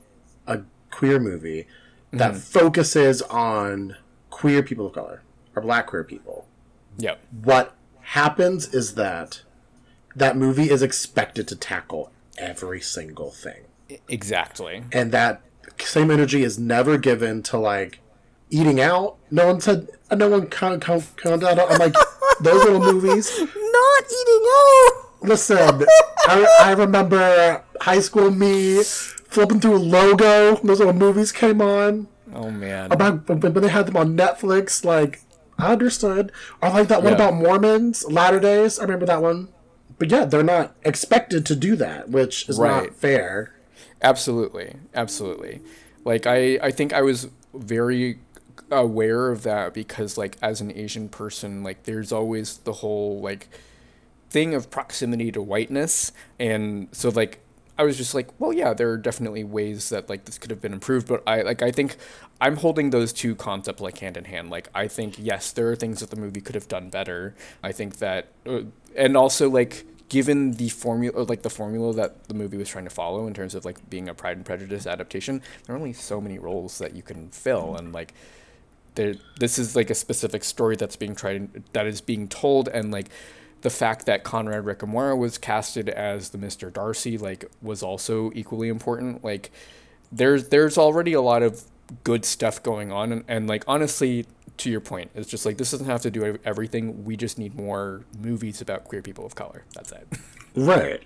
queer movie that mm-hmm. focuses on queer people of color or black queer people. Yep. What happens is that that movie is expected to tackle every single thing. Exactly. And that same energy is never given to like eating out. No one said. No one I'm like those little movies. Not eating out. Listen, I, I remember high school me flipping through a Logo. Those little movies came on. Oh man! About when they had them on Netflix, like I understood. Or like that one yeah. about Mormons, Latter Days. I remember that one. But yeah, they're not expected to do that, which is right. not fair. Absolutely, absolutely. Like I, I think I was very aware of that because like as an Asian person, like there's always the whole like thing of proximity to whiteness, and so like I was just like, well, yeah, there are definitely ways that like this could have been improved, but I like I think I'm holding those two concepts like hand in hand. Like I think yes, there are things that the movie could have done better. I think that, uh, and also like given the formula like the formula that the movie was trying to follow in terms of like being a Pride and Prejudice adaptation, there are only so many roles that you can fill, and like there this is like a specific story that's being tried that is being told, and like the fact that Conrad Ricamora was casted as the Mr. Darcy like was also equally important. Like there's there's already a lot of good stuff going on and, and like honestly to your point it's just like this doesn't have to do everything. We just need more movies about queer people of color. That's it. Right.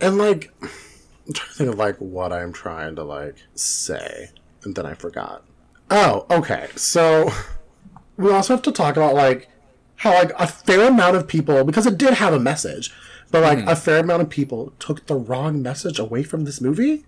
And like i'm trying to think of like what i'm trying to like say and then i forgot. Oh okay. So we also have to talk about like how like a fair amount of people because it did have a message, but like mm. a fair amount of people took the wrong message away from this movie.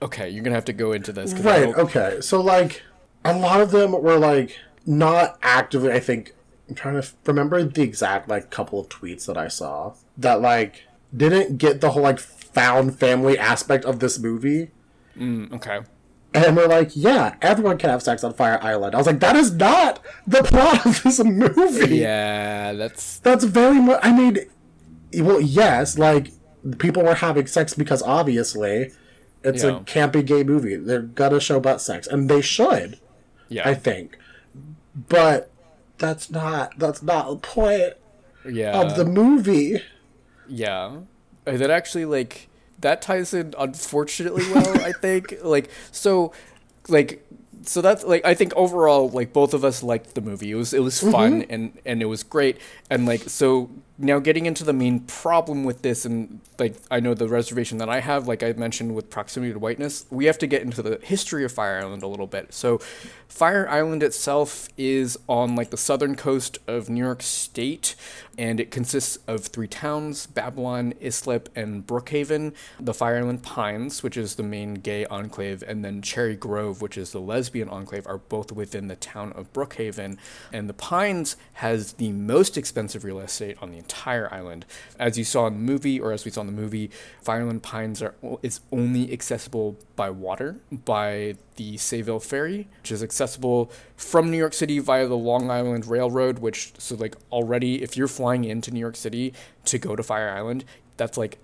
Okay, you're gonna have to go into this. Right. Okay. So like a lot of them were like not actively. I think I'm trying to remember the exact like couple of tweets that I saw that like didn't get the whole like found family aspect of this movie. Mm, okay. And we're like, yeah, everyone can have sex on Fire Island. I was like, that is not the plot of this movie. Yeah, that's that's very much. I mean, well, yes, like people were having sex because obviously it's yeah. a campy gay movie. They're gonna show butt sex, and they should. Yeah, I think. But that's not that's not the point. Yeah. of the movie. Yeah, that actually like that ties in unfortunately well i think. Like so like so that's like i think overall like both of us liked the movie. It was it was fun mm-hmm. and and it was great. And like so now getting into the main problem with this and like i know the reservation that i have like i mentioned with proximity to whiteness we have to get into the history of fire island a little bit. So fire island itself is on like the southern coast of new york state and it consists of three towns babylon islip and brookhaven the fire island pines which is the main gay enclave and then cherry grove which is the lesbian enclave are both within the town of brookhaven and the pines has the most expensive real estate on the entire island. As you saw in the movie, or as we saw in the movie, Fire Island Pines are is only accessible by water by the Sayville Ferry, which is accessible from New York City via the Long Island Railroad. Which so like already, if you're flying into New York City to go to Fire Island, that's like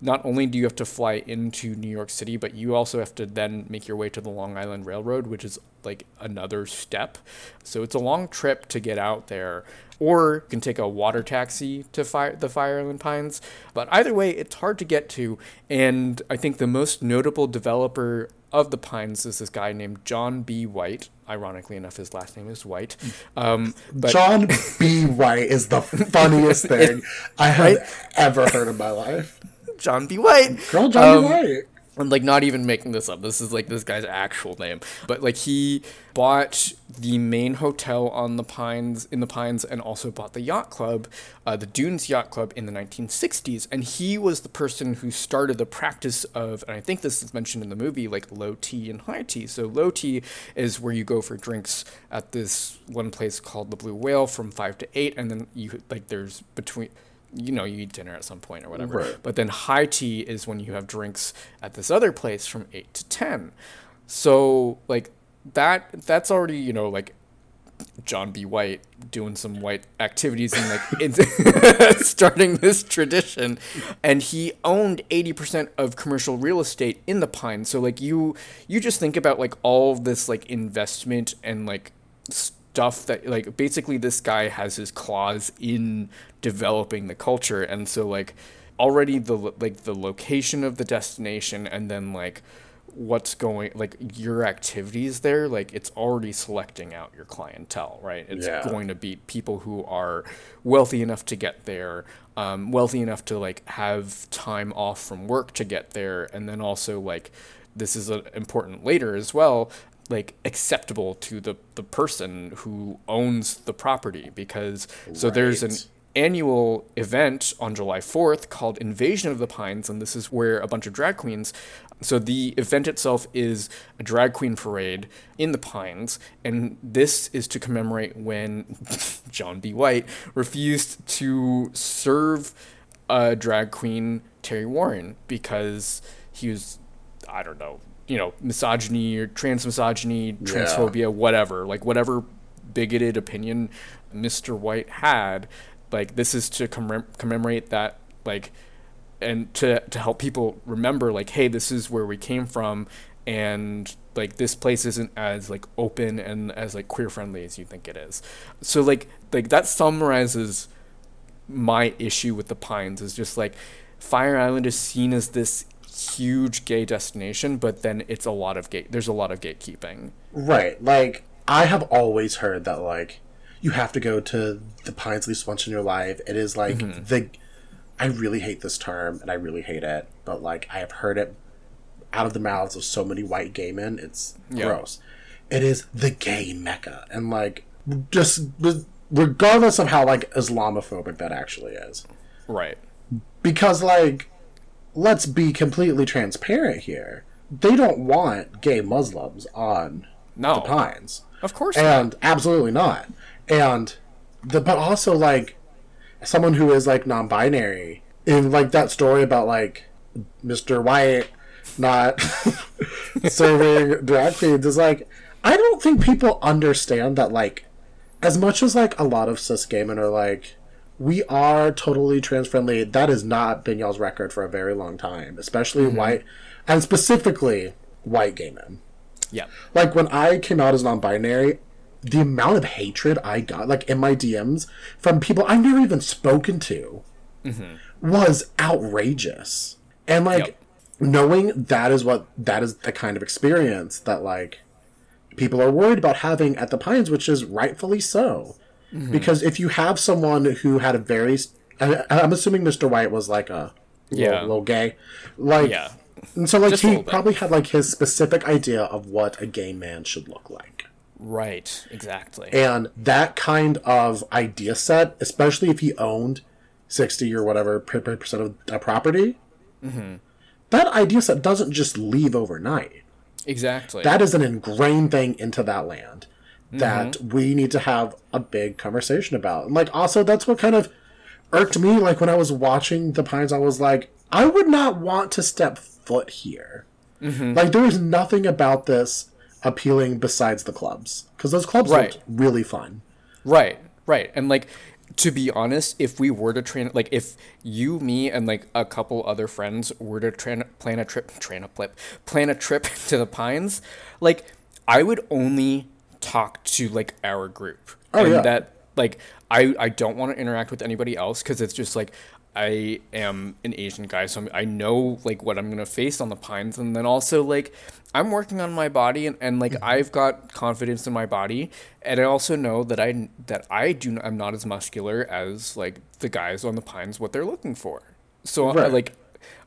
not only do you have to fly into New York City, but you also have to then make your way to the Long Island Railroad, which is like another step. So it's a long trip to get out there. Or you can take a water taxi to fire, the Fire Island Pines. But either way, it's hard to get to. And I think the most notable developer of the Pines is this guy named John B. White. Ironically enough, his last name is White. Um, but John B. White is the funniest thing I have Right? ever heard in my life. John B. White. Girl, John Um, B. White. I'm like not even making this up. This is like this guy's actual name. But like he bought the main hotel on the Pines in the Pines and also bought the yacht club, uh, the Dunes Yacht Club in the 1960s. And he was the person who started the practice of, and I think this is mentioned in the movie, like low tea and high tea. So low tea is where you go for drinks at this one place called the Blue Whale from five to eight, and then you like there's between you know you eat dinner at some point or whatever Right. but then high tea is when you have drinks at this other place from 8 to 10 so like that that's already you know like John B. White doing some white activities and like starting this tradition, and he owned eighty percent of commercial real estate in the pine. So like you you just think about like all of this like investment and like stuff that like basically this guy has his claws in developing the culture, and so like already the like the location of the destination and then like what's going like your activities there like it's already selecting out your clientele right? It's Yeah. going to be people who are wealthy enough to get there um, wealthy enough to like have time off from work to get there. And then also like this is uh important later as well like acceptable to the the person who owns the property because so there's an annual event on July 4th called Invasion of the Pines, and this is where a bunch of drag queens. So the event itself is a drag queen parade in the Pines, and this is to commemorate when John B. White refused to serve a drag queen Terry Warren because he was, I don't know, you know, misogyny or trans misogyny, transphobia, whatever, like whatever bigoted opinion Mr. White had, like this is to commem- commemorate that, like, and to to help people remember, like, hey, this is where we came from, and like this place isn't as like open and as like queer friendly as you think it is. So like like that summarizes my issue with the Pines is just like Fire Island is seen as this huge gay destination, but then it's a lot of gate. There's a lot of gatekeeping. Right. Like, I have always heard that, like, you have to go to the Pines at least once in your life. It is like mm-hmm. the. I really hate this term, and I really hate it, but, like, I have heard it out of the mouths of so many white gay men. It's Yeah. gross. It is the gay mecca. And, like, just regardless of how, like, Islamophobic that actually is. Right. Because, like, let's be completely transparent here. They don't want gay Muslims on No. the Pines. Of course. not. And absolutely not. And the but also like someone who is like non-binary in like that story about like Mr. White not serving drag queens is like I don't think people understand that like as much as like a lot of cis gay men are like we are totally trans friendly that has not been y'all's record for a very long time especially mm-hmm. white and specifically white gay men yeah. like when I came out as non-binary, the amount of hatred I got, like in my DMs, from people I've never even spoken to, mm-hmm. was outrageous. And like Yep. knowing that is what that is the kind of experience that like people are worried about having at the Pines, which is rightfully so. Because if you have someone who had a very I, I'm assuming Mr. White was like a little, Yeah. little gay, like Yeah. and so like Just he probably had like his specific idea of what a gay man should look like. Right. Exactly. And that kind of idea set, especially if he owned 60 or whatever per- per- percent of a property, Mm-hmm. that idea set doesn't just leave overnight. exactly. That is an ingrained thing into that land that Mm-hmm. we need to have a big conversation about. And like, also, that's what kind of irked me. Like, when I was watching The Pines, I was like, I would not want to step foot here. Mm-hmm. Like, there is nothing about this appealing besides the clubs. Because those clubs Right. looked really fun. Right, right. And like to be honest, if we were to train like if you, me and like a couple other friends were to train, plan a trip train a flip plan a trip to the pines, like I would only talk to like our group. Oh, and yeah. that like I I don't want to interact with anybody else cuz it's just like I am an Asian guy, so I'm, I know like what I'm gonna face on the pines, and then also like I'm working on my body, and, and like Mm-hmm. I've got confidence in my body, and I also know that I that I do not, I'm not as muscular as like the guys on the pines what they're looking for. So I like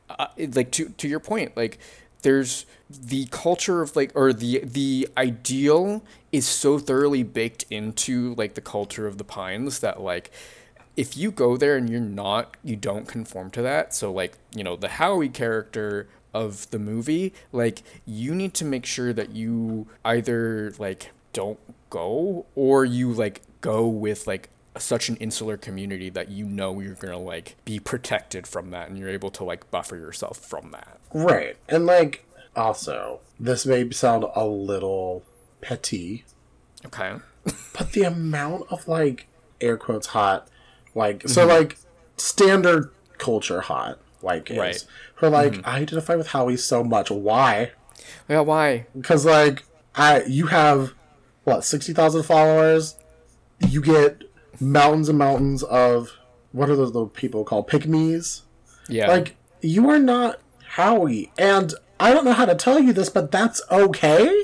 uh, like to to your point, like there's the culture of like or the the ideal is so thoroughly baked into like the culture of the pines that like if you go there and you're not you don't conform to that so like you know the howie character of the movie like you need to make sure that you either like don't go or you like go with like such an insular community that you know you're gonna like be protected from that and you're able to like buffer yourself from that Right. And like, also, this may sound a little petty, okay but the amount of like, air quotes, hot, like, so Mm-hmm. like, standard culture hot, white gays, Right. who are like, I identify with Howie so much. Why? yeah why Because like, I, you have, what, 60,000 followers? You get mountains and mountains of, what are those little people called? Pygmies? yeah Like, you are not Howie. And I don't know how to tell you this, but that's okay.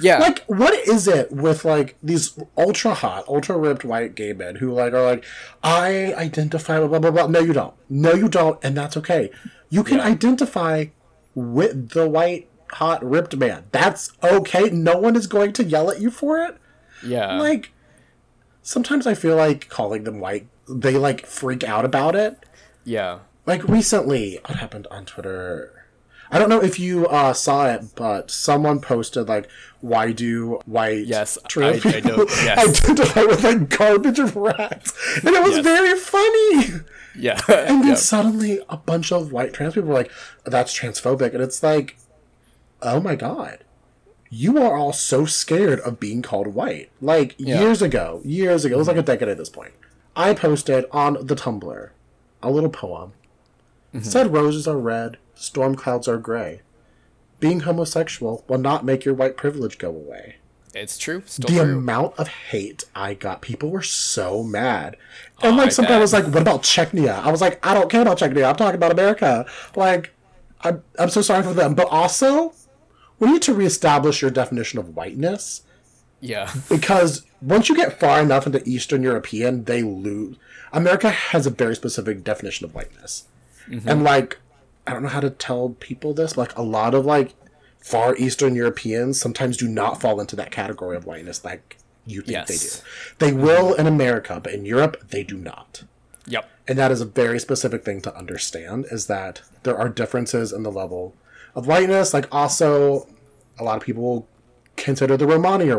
Yeah Like, what is it with like these ultra hot, ultra ripped white gay men who like are like, I identify blah blah blah. No, you don't. No, you don't, and that's okay. You can Yeah. identify with the white hot ripped man. That's okay. No one is going to yell at you for it. yeah Like, sometimes I feel like calling them white, they like freak out about it yeah like recently what happened on twitter i don't know if you uh, saw it but someone posted like why do white Yes, trans I- I people know, yes. identify with like garbage of rats. And it was Yes. very funny. Yeah. And then yeah. suddenly a bunch of white trans people were like that's transphobic. And it's like oh my god. You are all so scared of being called white. Like Yeah. years ago years ago it was like a decade at this point i posted on the tumblr a little poem. Said roses are red storm clouds are gray being homosexual will not make your white privilege go away it's true still the true amount of hate I got, people were so mad. And Oh, I like some guy bet. was like, "What about Chechnya?" I was like, "I don't care about Chechnya. I'm talking about America." Like, I'm I'm so sorry for them, but also, we need to reestablish your definition of whiteness yeah because once you get far enough into Eastern European, they lose. America has a very specific definition of whiteness, Mm-hmm. and like, I don't know how to tell people this. Like, a lot of like far Eastern Europeans sometimes do not fall into that category of whiteness like you think Yes. they do. They will in America, but in Europe, they do not. yep And that is a very specific thing to understand is that there are differences in the level of whiteness. Like also a lot of people consider the Romani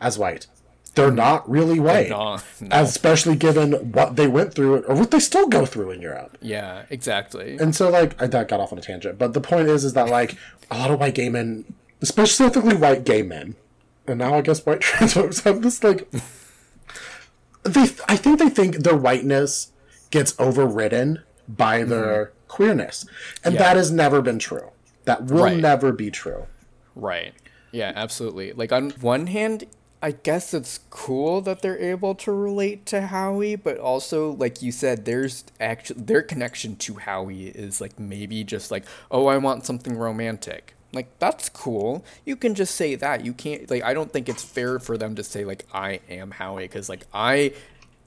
as white. They're not really white. not, no. Especially given what they went through or what they still go through in Europe. yeah exactly And so like I that got off on a tangent. But the point is is that like a lot of white gay men specifically white gay men, and now I guess white trans folks have this like they I think they think their whiteness gets overridden by mm-hmm. their queerness. And Yeah. that has never been true. That will Right. never be true. Right. Yeah, absolutely. Like on one hand, I guess it's cool that they're able to relate to Howie, but also like you said, there's actually their connection to Howie is like maybe just like, oh, I want something romantic. Like that's cool. You can just say that. You can't like I don't think it's fair for them to say like I am Howie cuz like I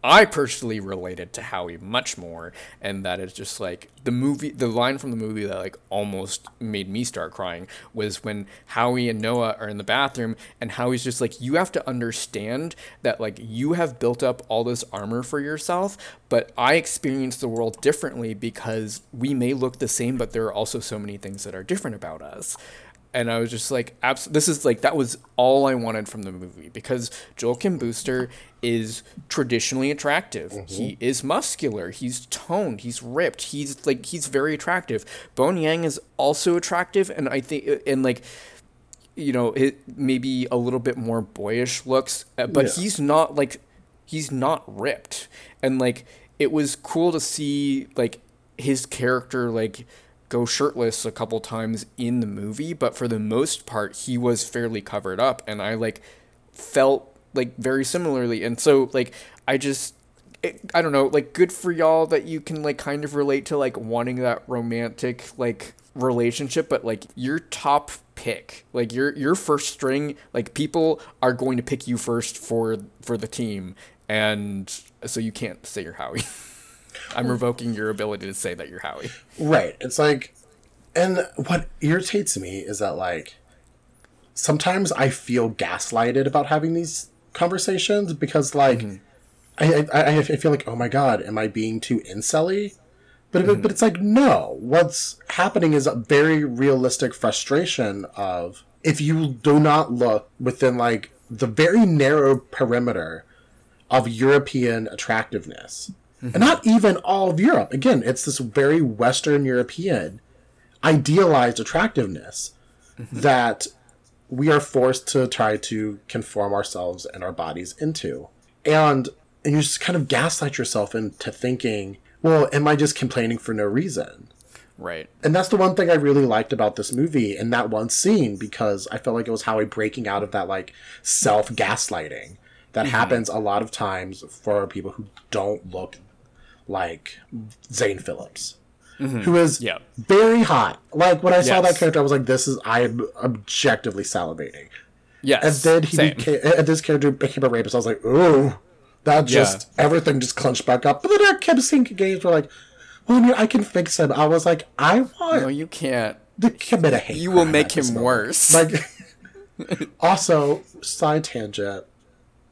I personally related to Howie much more, and that is just like the movie. The line from the movie that like almost made me start crying was when Howie and Noah are in the bathroom, and Howie's just like, "You have to understand that like you have built up all this armor for yourself, but I experience the world differently because we may look the same, but there are also so many things that are different about us." And I was just like, abs- this is like that was all I wanted from the movie because Joel Kim Booster is traditionally attractive. Mm-hmm. He is muscular. He's toned. He's ripped. He's like he's very attractive. Bowen Yang is also attractive, and I think and like you know it maybe a little bit more boyish looks, uh, but yeah. he's not like he's not ripped, and like it was cool to see like his character like go shirtless a couple times in the movie, but for the most part, he was fairly covered up, and I like felt like very similarly, and so like I just. It, I don't know, like good for y'all that you can like kind of relate to like wanting that romantic like relationship, but like your top pick, like your your first string, like people are going to pick you first for for the team, and so you can't say you're Howie. I'm revoking your ability to say that you're Howie. Right. It's like, and what irritates me is that like, sometimes I feel gaslighted about having these conversations because like, mm-hmm. I, I, I feel like oh my god, am I being too incelly? But mm-hmm. but it's like no. What's happening is a very realistic frustration of if you do not look within like the very narrow perimeter of European attractiveness Mm-hmm. And not even all of Europe. Again, it's this very Western European idealized attractiveness mm-hmm. that we are forced to try to conform ourselves and our bodies into. And, and you just kind of gaslight yourself into thinking, well, am I just complaining for no reason? Right. And that's the one thing I really liked about this movie and that one scene because I felt like it was Howie breaking out of that like self gaslighting that mm-hmm. happens a lot of times for people who don't look like Zane Phillips, mm-hmm. who is very hot. Like when I yes. saw that character, I was like, "This is I am objectively salivating." Yes, and then he same. became, and this character became a rapist. I was like, "Ooh, that just yeah. everything just clenched back up." But then I kept seeing games where like, "Well, I mean, I can fix him." I was like, "I want." No, you can't. To commit a hate. You will make him worse. Like. also, side tangent.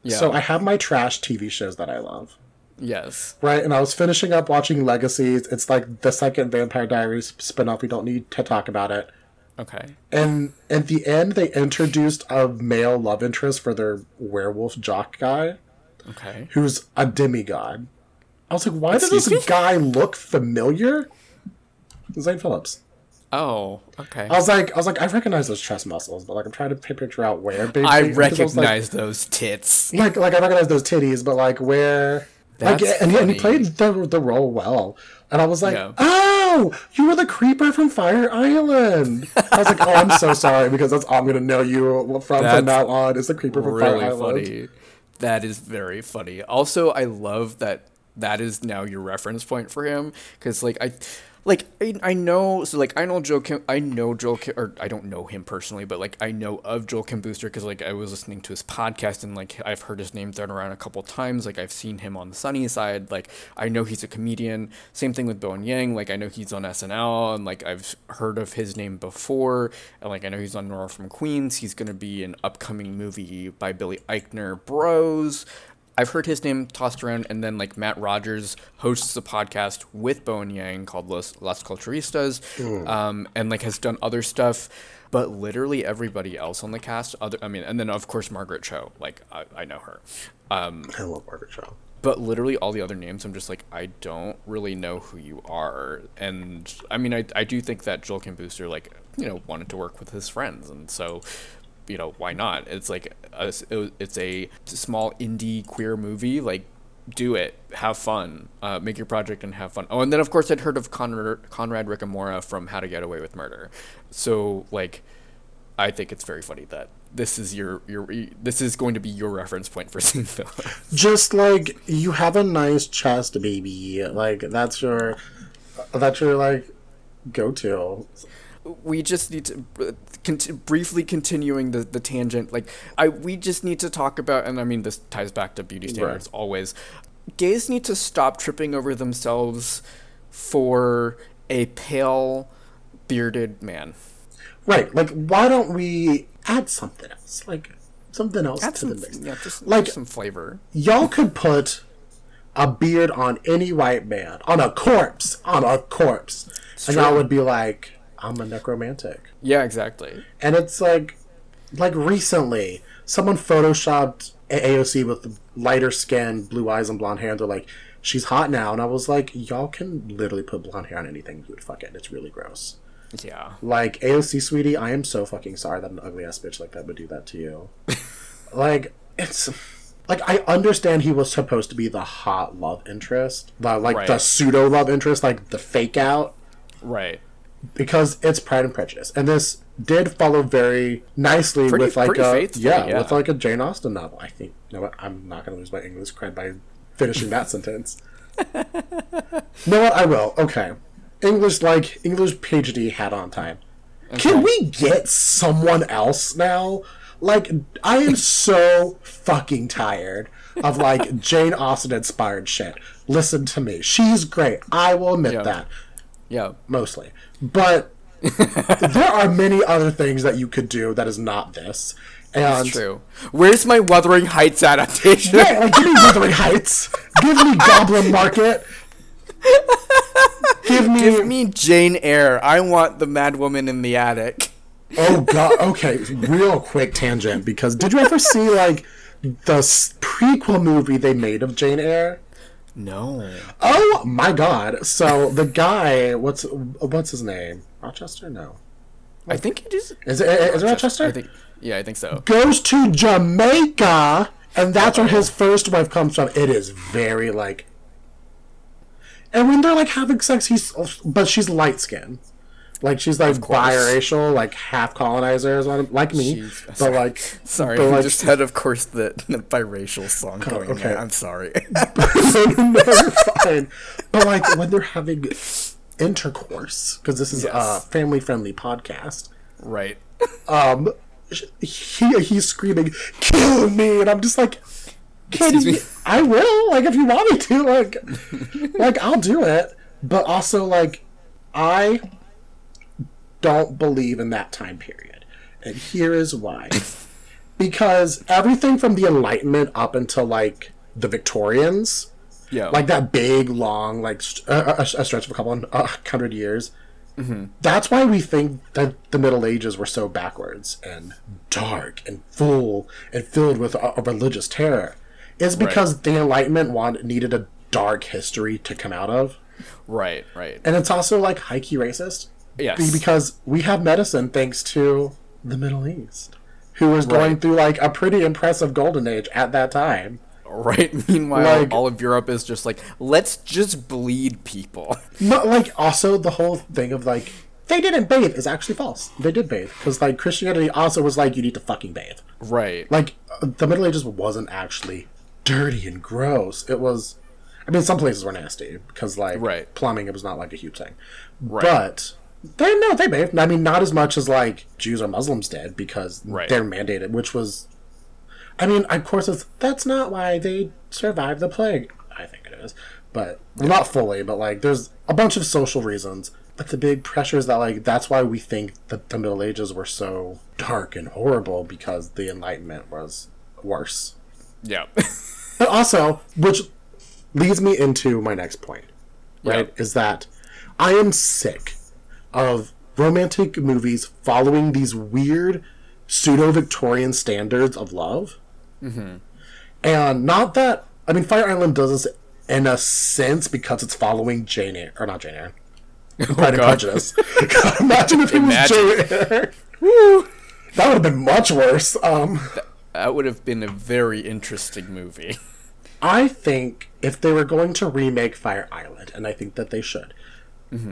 Yeah. So I have my trash TV shows that I love. Yes. Right, and I was finishing up watching Legacies. It's like the second Vampire Diaries spinoff. We don't need to talk about it. Okay. And at the end, they introduced a male love interest for their werewolf jock guy. Okay. Who's a demigod. I was like, why does this me? guy look familiar? Zane Phillips. Oh, okay. I was like, I was like, I recognize those chest muscles, but like, I'm trying to picture out where. I recognize I like, those tits. Like, like I recognize those titties, but like, where? That's like, and, he, and he played the, the role well. And I was like, yeah. oh, you were the creeper from Fire Island. I was like, oh, I'm so sorry because that's all I'm going to know you from from now on is the creeper from really Fire Island. Funny. That is very funny. Also, I love that that is now your reference point for him because like I like I, I know so like I know Joe Kim I know Joel Kim or I don't know him personally but like I know of Joel Kim Booster because like I was listening to his podcast and like I've heard his name thrown around a couple times. Like I've seen him on the Sunnyside. Like I know he's a comedian. Same thing with Bowen Yang. Like I know he's on SNL and like I've heard of his name before. And like I know he's on Nora from Queens. He's gonna be an upcoming movie by Billy Eichner Bros I've heard his name tossed around, and then like Matt Rogers hosts a podcast with Bowen Yang called Los, Las Culturistas, mm. um, and like has done other stuff. But literally everybody else on the cast, other I mean, and then of course Margaret Cho, like I, I know her. Um, I love Margaret Cho. But literally all the other names, I'm just like I don't really know who you are, and I mean I I do think that Joel Kim Booster like you know wanted to work with his friends, and so you know why not it's like a, it's a small indie queer movie like do it have fun uh, make your project and have fun oh and then of course i'd heard of conrad, conrad ricamora from how to get away with murder so like i think it's very funny that this is your your this is going to be your reference point for Zane Phillips. Just like you have a nice chest, baby. Like that's your that's your like go to we just need to uh, cont- briefly continuing the, the tangent like i we just need to talk about and i mean this ties back to beauty standards right. always gays need to stop tripping over themselves for a pale bearded man. Right. Like, why don't we add something else? Like, something else Add to some, the mix. yeah, just Like- some flavor. Y'all could put a beard on any white man, on a corpse, on a corpse. and y'all would be like, I'm a necromantic. Yeah, exactly. And it's like, like recently, someone photoshopped AOC with lighter skin, blue eyes, and blonde hair. And they're like, she's hot now. And I was like, y'all can literally put blonde hair on anything. You would fuck it. It's really gross. Yeah. Like AOC, sweetie, I am so fucking sorry that an ugly ass bitch like that would do that to you. like it's like I understand he was supposed to be the hot love interest, the, like the pseudo love interest, like the fake out, Right. Because it's Pride and Prejudice, and this did follow very nicely Pretty- with like a yeah, yeah. with like a Jane Austen novel. I think you know what I'm not gonna lose my English cred by finishing that sentence. you know what? I will. Okay. English like English PhD hat on time. Can we get someone else now? Like I am so fucking tired of like Jane Austen inspired shit. Listen to me. She's great. I will admit Yeah. that Yeah. mostly. But there are many other things that you could do that is not this. And That's true. Where's my Wuthering Heights adaptation? Yeah, like give me Wuthering Heights. Give me Goblin Market. Give me, Give me Jane Eyre. I want the mad woman in the attic. Oh god. Okay, real quick tangent because did you ever see like the prequel movie they made of Jane Eyre? No. Oh my god. So the guy, what's what's his name? Rochester? No. I think it is. Is it is it Rochester? I think. Yeah, I think so. goes to Jamaica, and that's where his first wife comes from. It is very like, and when they're like having sex, he's but she's light skinned like she's like biracial, like half colonizer, like me, Jeez. but like Sorry, but I like, just had, of course, the, the biracial song going okay. there. I'm sorry. no, fine. But like when they're having intercourse, because this is a family friendly podcast. right. um he he's screaming kill me and i'm just like me? i will like if you want me to like like i'll do it but also like i don't believe in that time period and here is why because everything from the enlightenment up until like the victorians Yeah. like that big long like st- uh, a, a stretch of a couple uh, hundred years that's why we think that the middle ages were so backwards and dark and full and filled with a, a religious terror is because the enlightenment want, needed a dark history to come out of right. Right. and it's also like high key racist Yes. Because we have medicine thanks to the middle east who was going Right. through like a pretty impressive golden age at that time Right. Meanwhile, Like- all of Europe is just like, let's just bleed people. No, like also the whole thing of like they didn't bathe is actually false. They did bathe because like Christianity also was like you need to fucking bathe. right. Like the Middle Ages wasn't actually dirty and gross. It was, I mean, some places were nasty because like Right. plumbing it was not like a huge thing, Right. but. They no, they bathed. I mean, not as much as like Jews or Muslims did because Right. they're mandated, which was, I mean, of course, it's, that's not why they survived the plague. I think it is, but well, not fully. But like, there's a bunch of social reasons. But the big pressure is that like that's why we think that the Middle Ages were so dark and horrible because the Enlightenment was worse. yeah. But also, which leads me into my next point, right? Yeah. Is that I am sick of romantic movies following these weird pseudo Victorian standards of love. Mm-hmm. And not that, I mean, Fire Island does this in a sense because it's following Jane Eyre, or not Jane Eyre. Pride and. Prejudice. God, imagine if it Imagine. was Jane Eyre. That would have been much worse. Um, that would have been a very interesting movie. I think if they were going to remake Fire Island, and I think that they should,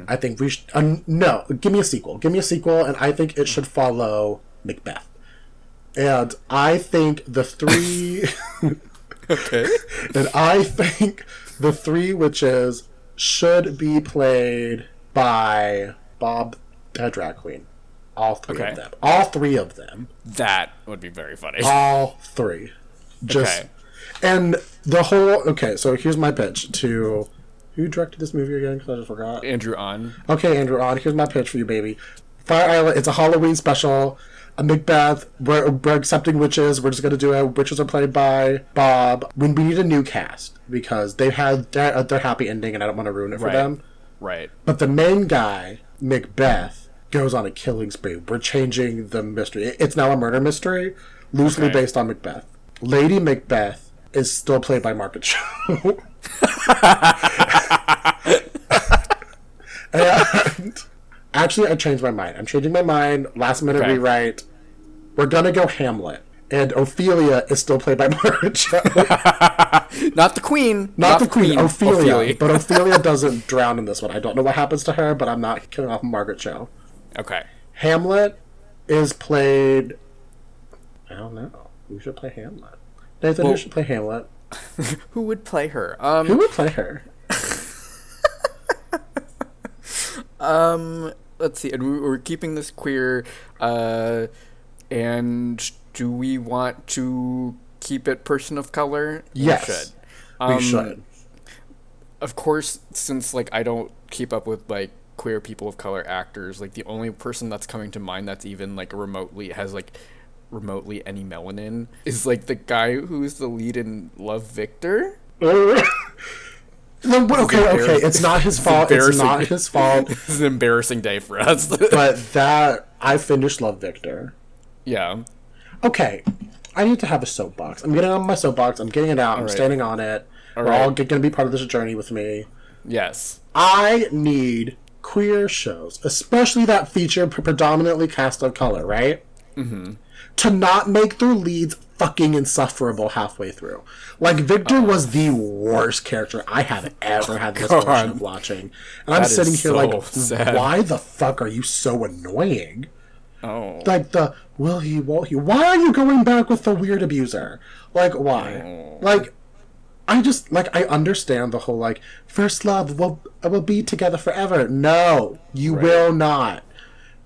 I think we should. Uh, no, give me a sequel. Give me a sequel, and I think it should follow Macbeth. And I think the three, Okay. and I think the three witches should be played by Bob, the drag queen. All three Okay. of them. All three of them. That would be very funny. all three. Just Okay. and the whole okay. So here's my pitch to who directed this movie again? Because I just forgot. Andrew Ahn. Okay, Andrew, Ahn here's my pitch for you, baby. Fire Island. It's a Halloween special. A Macbeth. We're, we're accepting witches. We're just gonna do it. Witches are played by Bob. When we need a new cast because they had their, uh, their happy ending, and I don't want to ruin it for Right. them. Right. But the main guy, Macbeth, goes on a killing spree. We're changing the mystery. It's now a murder mystery, loosely Okay. based on Macbeth. Lady Macbeth is still played by Margaret Cho. and actually, I changed my mind. I'm changing my mind. Last minute Okay. rewrite. We're gonna go Hamlet. And Ophelia is still played by Margaret Cho. Not the queen. Not, the queen, Ophelia, But Ophelia doesn't drown in this one. I don't know what happens to her, but I'm not killing off Margaret Cho. okay. Hamlet is played. I don't know. Who should play Hamlet? Nathan, Well- who should play Hamlet? Who would play her? Um. Who would play her? Um, let's see. And we- we're keeping this queer. Uh, and do we want to keep it person of color? We Yes. should. We Um, should. Of course, since like I don't keep up with like queer people of color actors, like the only person that's coming to mind that's even like remotely has like remotely any melanin is like the guy who's the lead in Love Victor. No, okay, okay. It's not his fault. It's embarrassing. not his fault. this is an embarrassing day for us. But that I finished Love Victor. yeah. Okay, I need to have a soapbox. I'm getting on my soapbox. I'm getting it out. I'm right. standing on it. We're right. all going to be part of this journey with me. Yes. I need queer shows, especially that feature predominantly cast of color, right? Mm-hmm. To not make their leads fucking insufferable halfway through. Like Victor oh. was the worst character I have ever had the misfortune God. of watching, and I'm sitting here like, sad. why the fuck are you so annoying? Oh. Like the will he, won't he? Why are you going back with the weird abuser? Like why? Oh. Like I just like I understand the whole like first love will will be together forever. No, you will not.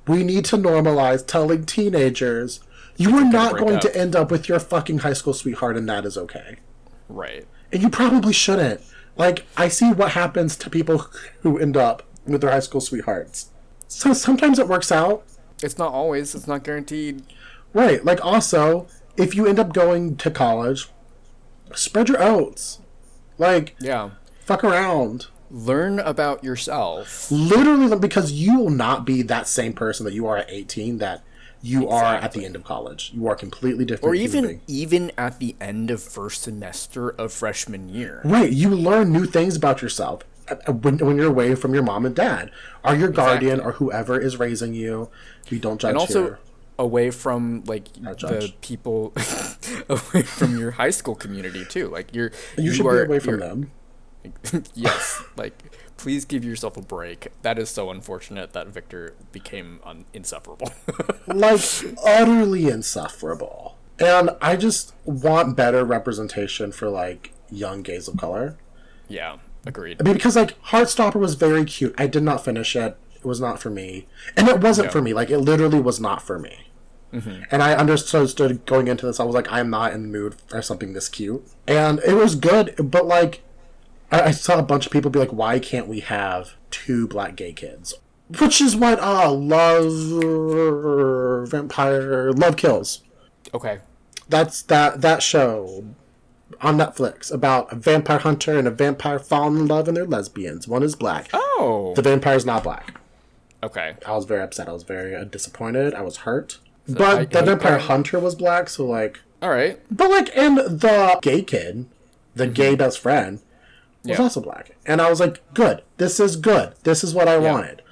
We need to normalize telling teenagers you are not going up. to end up with your fucking high school sweetheart and that is okay. Right. And you probably shouldn't. Like I see what happens to people who end up with their high school sweethearts. So sometimes it works out. It's not always. It's not guaranteed. Right. Like also, if you end up going to college, spread your oats. Like Yeah. fuck around. Learn about yourself. Literally because you will not be that same person that you are at 18 that you are at the end of college. You are completely different. Or even even at the end of first semester of freshman year. Right, you learn new things about yourself uh, when, when you're away from your mom and dad, or your guardian, or whoever is raising you. We don't judge And also here. away from like the judge. people away from your high school community too. Like you're You, should are- be away from them. yes, like please give yourself a break. That is so unfortunate that Victor became un- insufferable. like utterly insufferable. And I just want better representation for like young gays of color. yeah, agreed. I mean, because like Heartstopper was very cute. I did not finish it. It was not for me, and it wasn't No. for me. Like it literally was not for me. Mm-hmm. And I understood going into this. I was like, I'm not in the mood for something this cute, and it was good. But like, I, I saw a bunch of people be like, "Why can't we have two black gay kids?" Which is what uh love vampire love kills. Okay. That's that that show on Netflix about a vampire hunter and a vampire falling in love and they're lesbians. One is black. Oh. The vampire's not black. Okay. I was very upset. I was very uh, disappointed. I was hurt. I but the hate vampire that. hunter was black, so like All right. but like and the gay kid, the gay best friend was. Yeah. also black. And I was like, good. This is good. This is what I wanted.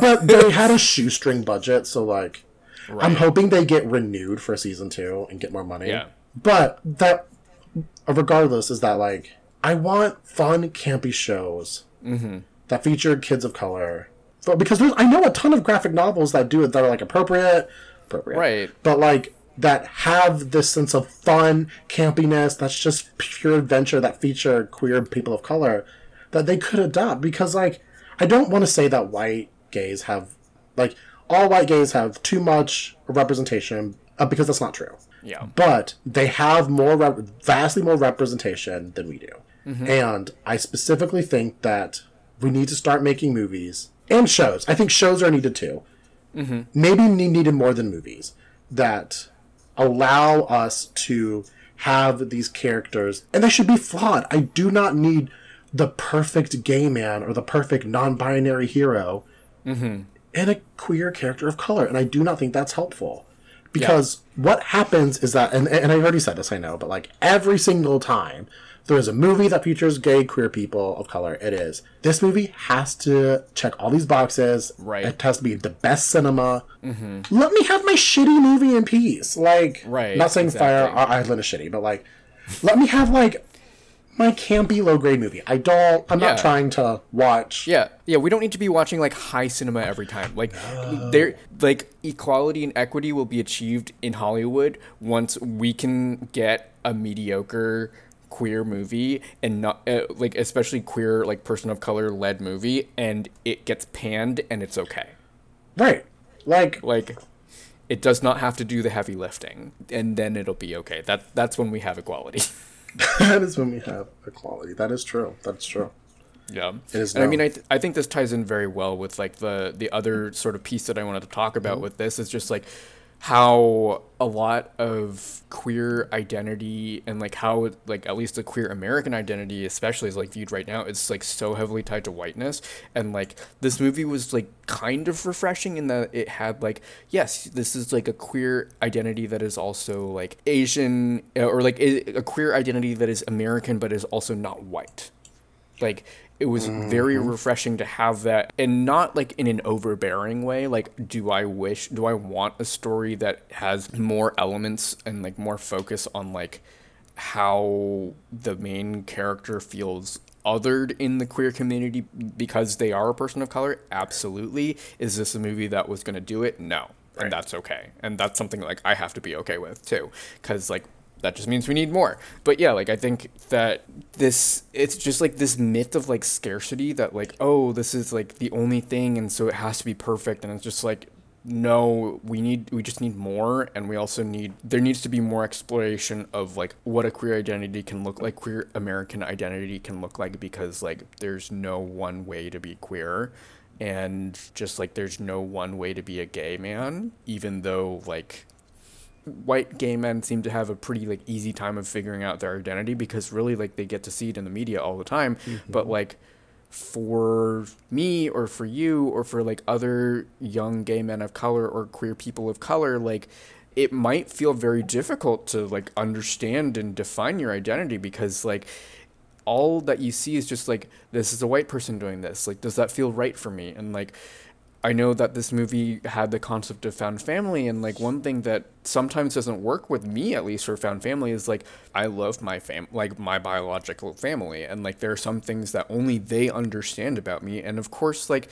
but they had a shoestring budget, so like I'm hoping they get renewed for season two and get more money. Yeah. But that, regardless, is that like I want fun, campy shows Mm-hmm. that feature kids of color. But because there's, I know a ton of graphic novels that do it that are like appropriate, appropriate, Right. But like that have this sense of fun, campiness. That's just pure adventure that feature queer people of color that they could adopt. Because like I don't want to say that white gays have like all white gays have too much representation uh, because that's not true. Yeah. But they have more, rep- vastly more representation than we do. Mm-hmm. And I specifically think that we need to start making movies and shows. I think shows are needed too. Mm-hmm. Maybe needed more than movies that allow us to have these characters, and they should be flawed. I do not need the perfect gay man or the perfect non-binary hero Mm-hmm. and a queer character of color, and I do not think that's helpful. Because what happens is that, and, and I already said this, I know, but like every single time there is a movie that features gay queer people of color, it is this movie has to check all these boxes. Right. It has to be the best cinema. Mm-hmm. Let me have my shitty movie in peace. Like, Right, Not saying Fire exactly. Uh, Island is shitty, but like, let me have like my campy low grade movie. I don't. I'm Yeah. not trying to watch. Yeah, yeah, we don't need to be watching like high cinema every time. Like there like equality and equity will be achieved in Hollywood once we can get a mediocre queer movie and not uh, like especially queer like person of color led movie and it gets panned and it's okay. Right. Like Like it does not have to do the heavy lifting and then it'll be okay. That that's when we have equality. that is when we have equality. That is true. That's true. Yeah, It is and I mean, I, th- I think this ties in very well with like the the other sort of piece that I wanted to talk about Mm-hmm. with this is just like how a lot of queer identity and like how like at least the queer American identity especially is like viewed right now it's like so heavily tied to whiteness. And like this movie was like kind of refreshing in that it had like yes this is like a queer identity that is also like Asian uh, or like a a queer identity that is American but is also not white. Like it was very mm-hmm. refreshing to have that and not like in an overbearing way like do i wish do i want a story that has more elements and like more focus on like how the main character feels othered in the queer community because they are a person of color? Absolutely. Is this a movie that was going to do it? No. And that's okay. And that's something like i have to be okay with too. Because like that just means we need more. But yeah, like I think that this it's just like this myth of like scarcity that like oh this is like the only thing and so it has to be perfect. And it's just like no we need we just need more. And we also need there needs to be more exploration of like what a queer identity can look like queer american identity can look like because like there's no one way to be queer. And just like there's no one way to be a gay man even though like white gay men seem to have a pretty like easy time of figuring out their identity because really like they get to see it in the media all the time. Mm-hmm. But like for me or for you or for like other young gay men of color or queer people of color like it might feel very difficult to like understand and define your identity because like all that you see is just like this is a white person doing this. Like does that feel right for me? And like I know that this movie had the concept of found family, and like one thing that sometimes doesn't work with me, at least for found family, is like I love my fam, like my biological family, and like there are some things that only they understand about me, and of course, like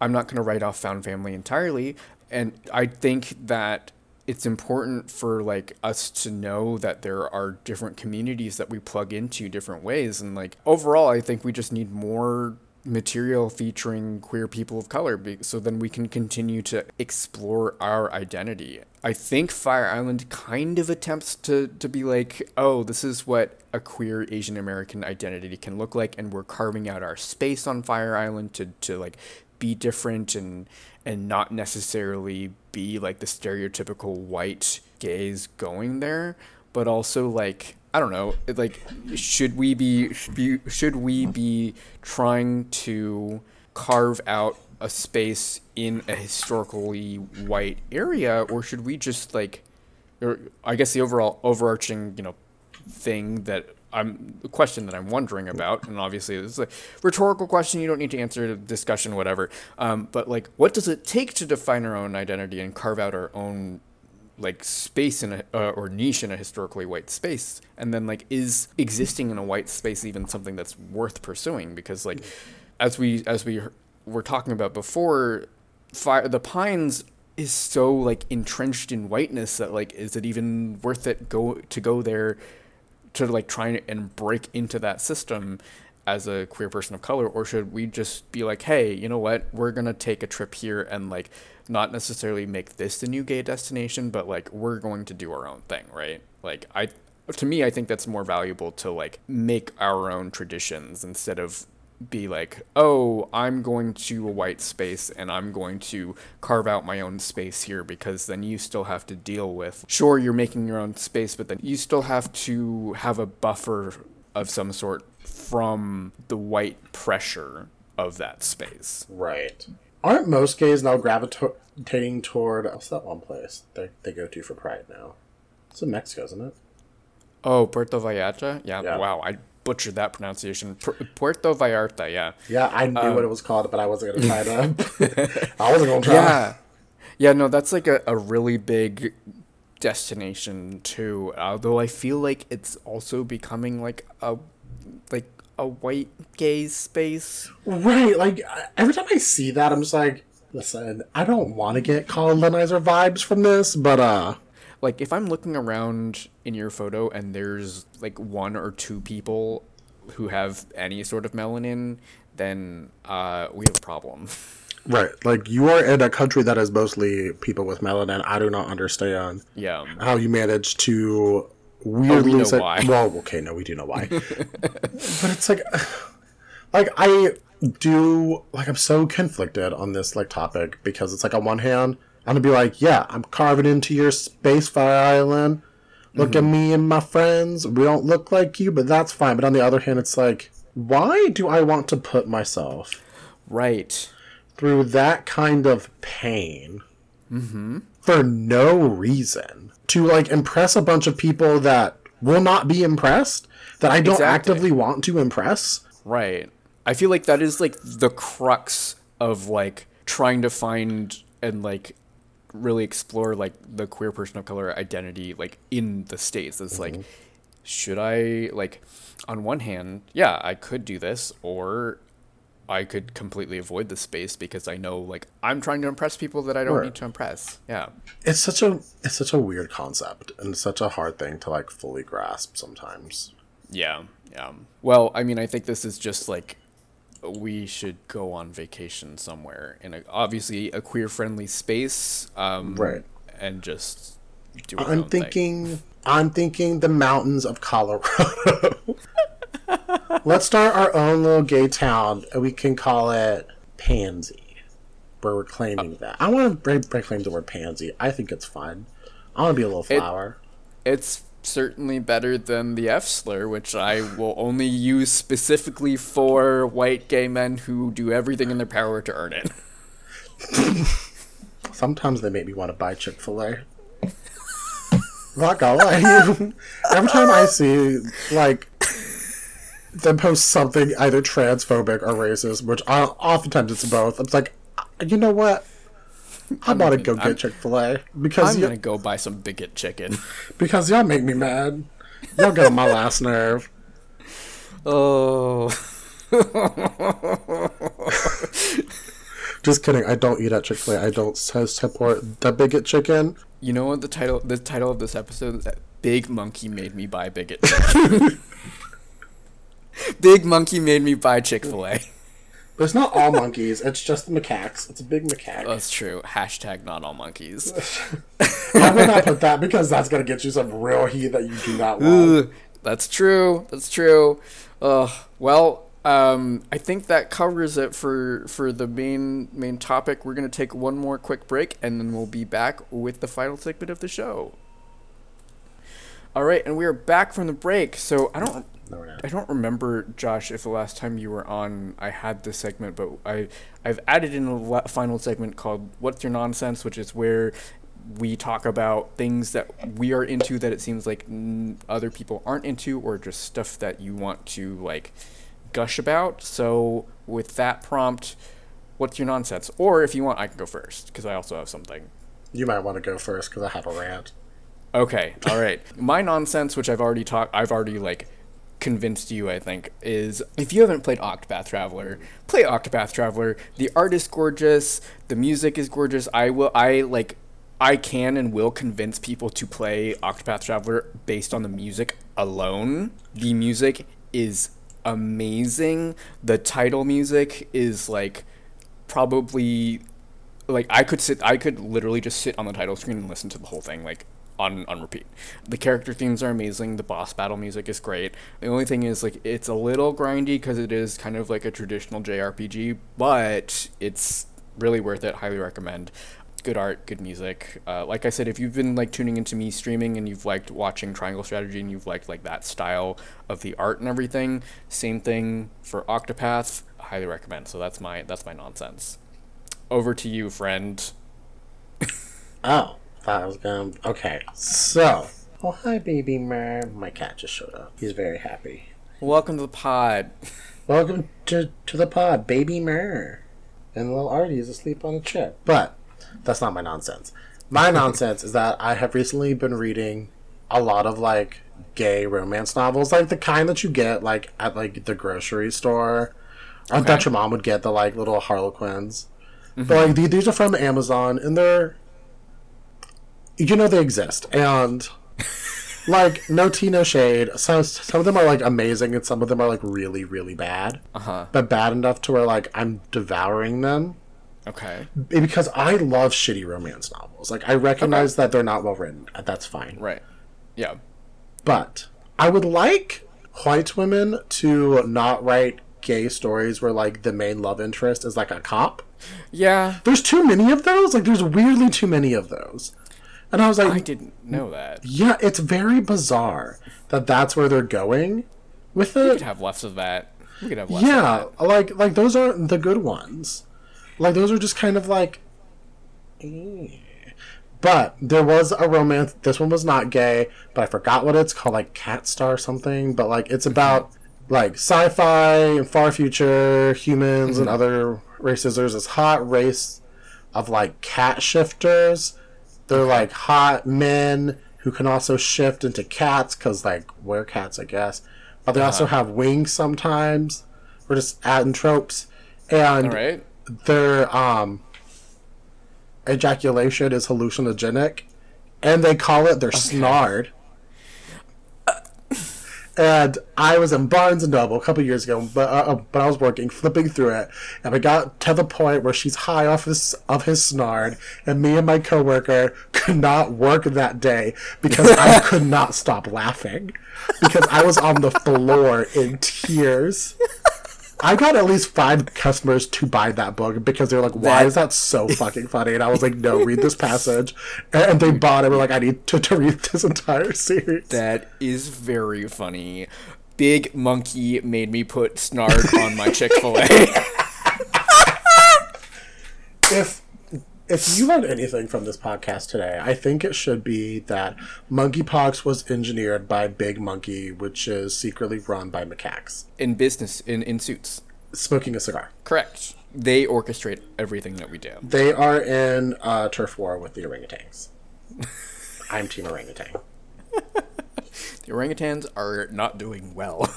I'm not gonna write off found family entirely, and I think that it's important for like us to know that there are different communities that we plug into different ways, and like overall, I think we just need more material featuring queer people of color so then we can continue to explore our identity. I think Fire Island kind of attempts to, to be like, oh, this is what a queer Asian American identity can look like, and we're carving out our space on Fire Island to, to like be different and and not necessarily be like the stereotypical white gays going there, but also like I don't know, like should we be should, be should we be trying to carve out a space in a historically white area or should we just like or I guess the overall overarching, you know, thing that I'm the question that I'm wondering about, and obviously it's a rhetorical question. You don't need to answer discussion, whatever. Um, but like, what does it take to define our own identity and carve out our own like space in a uh, or niche in a historically white space? And then like, is existing in a white space even something that's worth pursuing? Because like, as we as we were talking about before, fire the pines is so like entrenched in whiteness that like is it even worth it go to go there to like try and break into that system as a queer person of color or should we just be like hey you know what? We're gonna take a trip here and like not necessarily make this the new gay destination but like we're going to do our own thing right? Like i to me i think that's more valuable to like make our own traditions instead of be like oh i'm going to a white space and i'm going to carve out my own space here because then you still have to deal with sure you're making your own space but then you still have to have a buffer of some sort from the white pressure of that space. Right. Aren't most gays now gravitating toward what's that one place they they go to for Pride now? It's in Mexico, isn't it? Oh, Puerto Vallarta. Yeah. yeah. Wow, I butchered that pronunciation. Puerto Vallarta. Yeah. Yeah, I knew um, what it was called, but I wasn't gonna try to. I wasn't gonna try. Yeah. Yeah. No, that's like a, a really big destination too. Although I feel like it's also becoming like a like a white gay space. Right. Like every time I see that, I'm just like, listen, I don't want to get colonizer vibes from this, but uh. Like if I'm looking around in your photo and there's like one or two people who have any sort of melanin, then uh, we have a problem. Right. Like you are in a country that is mostly people with melanin. I do not understand. Yeah. How you manage to weirdly oh, we know why. Well, okay, no, we do know why. but it's like, like I do like I'm so conflicted on this like topic because it's like on one hand I'm gonna be like, yeah, I'm carving into your space fire island. Look mm-hmm. at me and my friends. We don't look like you, but that's fine. But on the other hand, it's like, why do I want to put myself right through that kind of pain mm-hmm. For no reason? to like impress a bunch of people that will not be impressed that I don't exactly. actively want to impress. Right. I feel like that is like the crux of like trying to find and like really explore like the queer person of color identity like in the states. It's mm-hmm. like should I like on one hand, yeah, I could do this or I could completely avoid the space because I know like I'm trying to impress people that I don't right. need to impress. Yeah. It's such a it's such a weird concept and such a hard thing to like fully grasp sometimes. Yeah. Yeah. Well, I mean, I think this is just like we should go on vacation somewhere in a obviously a queer friendly space um right and just do I'm thinking thing. I'm thinking the mountains of Colorado. Let's start our own little gay town, and we can call it Pansy. Where we're claiming uh, that. I want to break the word pansy. I think it's fun. I want to be a little flower. It, it's certainly better than the F slur, which I will only use specifically for white gay men who do everything in their power to earn it. Sometimes they make me want to buy Chick fil A. Not gonna lie. Every time I see, like, then post something either transphobic or racist, which I, oftentimes it's both. I'm like, you know what? I'm want to go get Chick Fil A because I'm gonna go buy some bigot chicken because y'all make me mad. Y'all get on my last nerve. Oh. Just kidding. I don't eat at Chick Fil A. I don't support the bigot chicken. You know what the title? The title of this episode is that Big Monkey made me buy bigot. Big monkey made me buy Chick Fil A. But it's not all monkeys. It's just macaques. It's a big macaque. That's true. Hashtag not all monkeys. I'm gonna put that because that's gonna get you some real heat that you do not want. that's true. That's true. Uh, well, um, I think that covers it for for the main main topic. We're gonna take one more quick break, and then we'll be back with the final segment of the show. All right, and we are back from the break. So I don't I don't remember, Josh, if the last time you were on, I had this segment, but I I've added in a final segment called "What's Your Nonsense," which is where we talk about things that we are into that it seems like n- other people aren't into, or just stuff that you want to like gush about. So with that prompt, what's your nonsense? Or if you want, I can go first because I also have something. You might want to go first because I have a rant. Okay, all right. My nonsense, which I've already talked, I've already like convinced you, I think, is if you haven't played Octopath Traveler, play Octopath Traveler. The art is gorgeous, the music is gorgeous. I will I like I can and will convince people to play Octopath Traveler based on the music alone. The music is amazing. The title music is like probably like I could sit I could literally just sit on the title screen and listen to the whole thing like on on repeat. The character themes are amazing. The boss battle music is great. The only thing is like it's a little grindy because it is kind of like a traditional JRPG, but it's really worth it. Highly recommend. Good art, good music. Uh, like I said, if you've been like tuning into me streaming and you've liked watching Triangle Strategy and you've liked like that style of the art and everything, same thing for Octopath. Highly recommend. So that's my that's my nonsense. Over to you, friend. Oh, thought I was gonna. Okay, so. Oh, hi, baby mer. My cat just showed up. He's very happy. Welcome to the pod. Welcome to, to the pod, baby mer. And little Artie is asleep on a chair. But that's not my nonsense. My nonsense is that I have recently been reading a lot of like gay romance novels, like the kind that you get like at like the grocery store, or that your mom would get the like little Harlequins. But mm-hmm. like the- these are from Amazon, and they're you know they exist, and like no tea, no shade. Some some of them are like amazing, and some of them are like really, really bad. Uh huh. But bad enough to where like I'm devouring them Okay. because I love shitty romance novels. Like I recognize that they're not well written. and That's fine. Right. Yeah. But I would like white women to not write gay stories where like the main love interest is like a cop. Yeah. There's too many of those. Like there's weirdly too many of those. And I was like, I didn't know that. yeah, it's very bizarre that that's where they're going with it. We could have less of that. We could have less. Of that. Yeah, like like those aren't the good ones. Like those are just kind of like. eh. But there was a romance. This one was not gay, but I forgot what it's called, like Cat Star or something. But like it's about like sci-fi and far future humans and other races. There's this hot race of like cat shifters. They're like hot men who can also shift into cats because like we're cats, I guess. But they also have wings sometimes. We're just adding tropes, and All right. their um ejaculation is hallucinogenic, and they call it their snard. And I was in Barnes and Noble a couple years ago, but uh, uh, but I was working, flipping through it, and we got to the point where she's high off his of his snard, and me and my coworker could not work that day because I could not stop laughing because I was on the floor in tears. I got at least five customers to buy that book because they're like, "Why That- is that so fucking funny?" And I was like, "No, read this passage," and they bought it. We're like, "I need to, to read this entire series." That is very funny. Big Monkey made me put Snard on my Chick Fil A. if if you learned anything from this podcast today, I think it should be that monkeypox was engineered by Big Monkey, which is secretly run by macaques, in business, in in suits. smoking a cigar. Correct. They orchestrate everything that we do. They are in uh, turf war with the orangutans. I'm team orangutan. The orangutans are not doing well.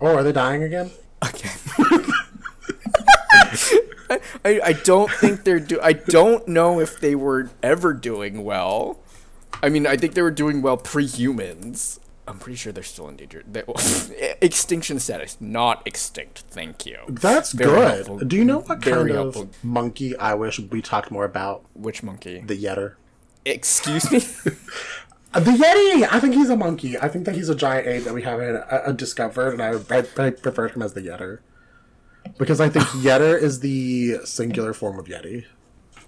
Oh, are they dying again? Okay. I, I, don't think they're do. I don't know if they were ever doing well. I mean, I think they were doing well pre-humans. I'm pretty sure they're still endangered. They, extinction status, not extinct. Thank you. That's Very good. helpful. Do you know what Very kind helpful. of monkey I wish we talked more about? Which monkey? The Yetter. Excuse me. The Yeti! I think he's a monkey. I think that he's a giant ape that we haven't uh, discovered, and I, I, I prefer him as the Yetter. Because I think Yetter is the singular form of Yeti.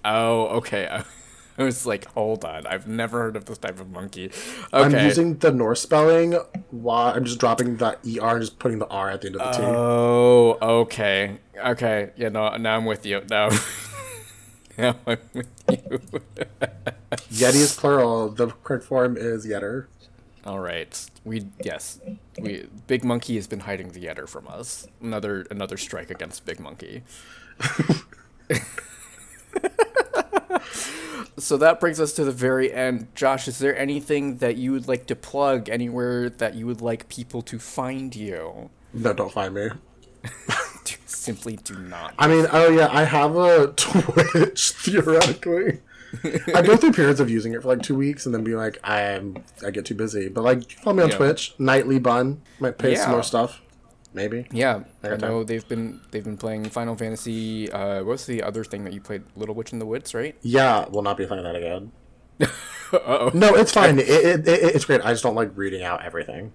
oh, okay. I, was like, hold on. I've never heard of this type of monkey. I'm using the Norse spelling while I'm just dropping the ER and just putting the R at the end of the T. Oh, okay. Okay. Yeah, no, now I'm with you. Now, now I'm with you. Yeti is plural. The correct form is Yetter. All right. We yes. We Big Monkey has been hiding the Yetter from us. Another another strike against Big Monkey. so that brings us to the very end. Josh, is there anything that you would like to plug anywhere that you would like people to find you? No, don't find me. Simply do not. I mean, oh yeah, I have a Twitch theoretically. I go through periods of using it for like two weeks and then be like, I'm I get too busy. But like, follow me on Yeah. Twitch, knightlybun. Might post some more stuff. maybe. Yeah, I Fair know they've been they've been playing Final Fantasy. Uh, what's the other thing that you played? Little Witch in the Woods, right? Yeah, we'll not be playing that again. No, it's fine. It, it, it, it's great. I just don't like reading out everything.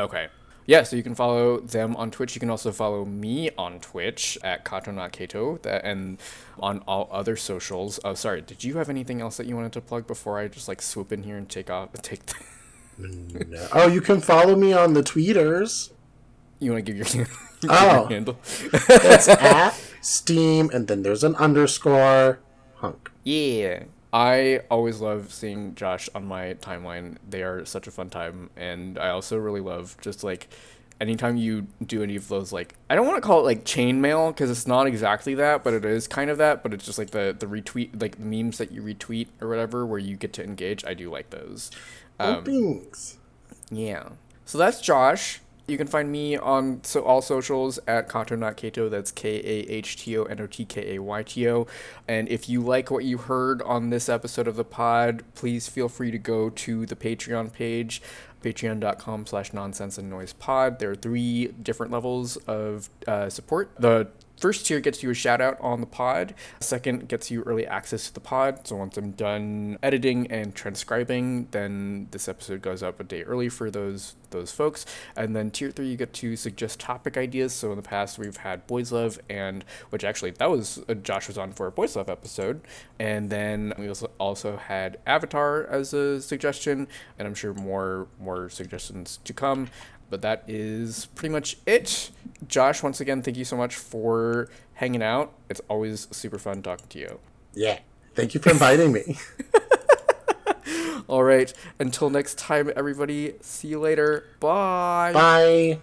Okay. Yeah, so you can follow them on Twitch. You can also follow me on Twitch at Kato not Kato, that and on all other socials. Oh, sorry. Did you have anything else that you wanted to plug before I just like swoop in here and take off? Take. The, No. Oh, you can follow me on the tweeters. you want to give your, you Oh. your handle? It's at Steam, and then there's an underscore hunk. Yeah. I always love seeing Josh on my timeline. They are such a fun time. And I also really love just like anytime you do any of those, like, I don't want to call it like chainmail because it's not exactly that, but it is kind of that. But it's just like the, the retweet, like memes that you retweet or whatever where you get to engage. I do like those. Um, Thanks. yeah. So that's Josh. You can find me on so all socials at Kato Not Kato. That's K A H T O N O T K A Y T O. And if you like what you heard on this episode of the pod, please feel free to go to the Patreon page, patreon.com slash nonsense and noise pod. There are three different levels of uh, support. The First tier gets you a shout out on the pod. Second gets you early access to the pod. So once I'm done editing and transcribing, then this episode goes up a day early for those those folks. And then tier three, you get to suggest topic ideas. So in the past, we've had boys love, and which actually that was Josh was on for a boys love episode. And then we also also had Avatar as a suggestion, and I'm sure more more suggestions to come but that is pretty much it. Josh, once again, thank you so much for hanging out. It's always super fun talking to you. Yeah. Thank you for inviting me. All right, until next time, everybody, see you later. Bye. Bye.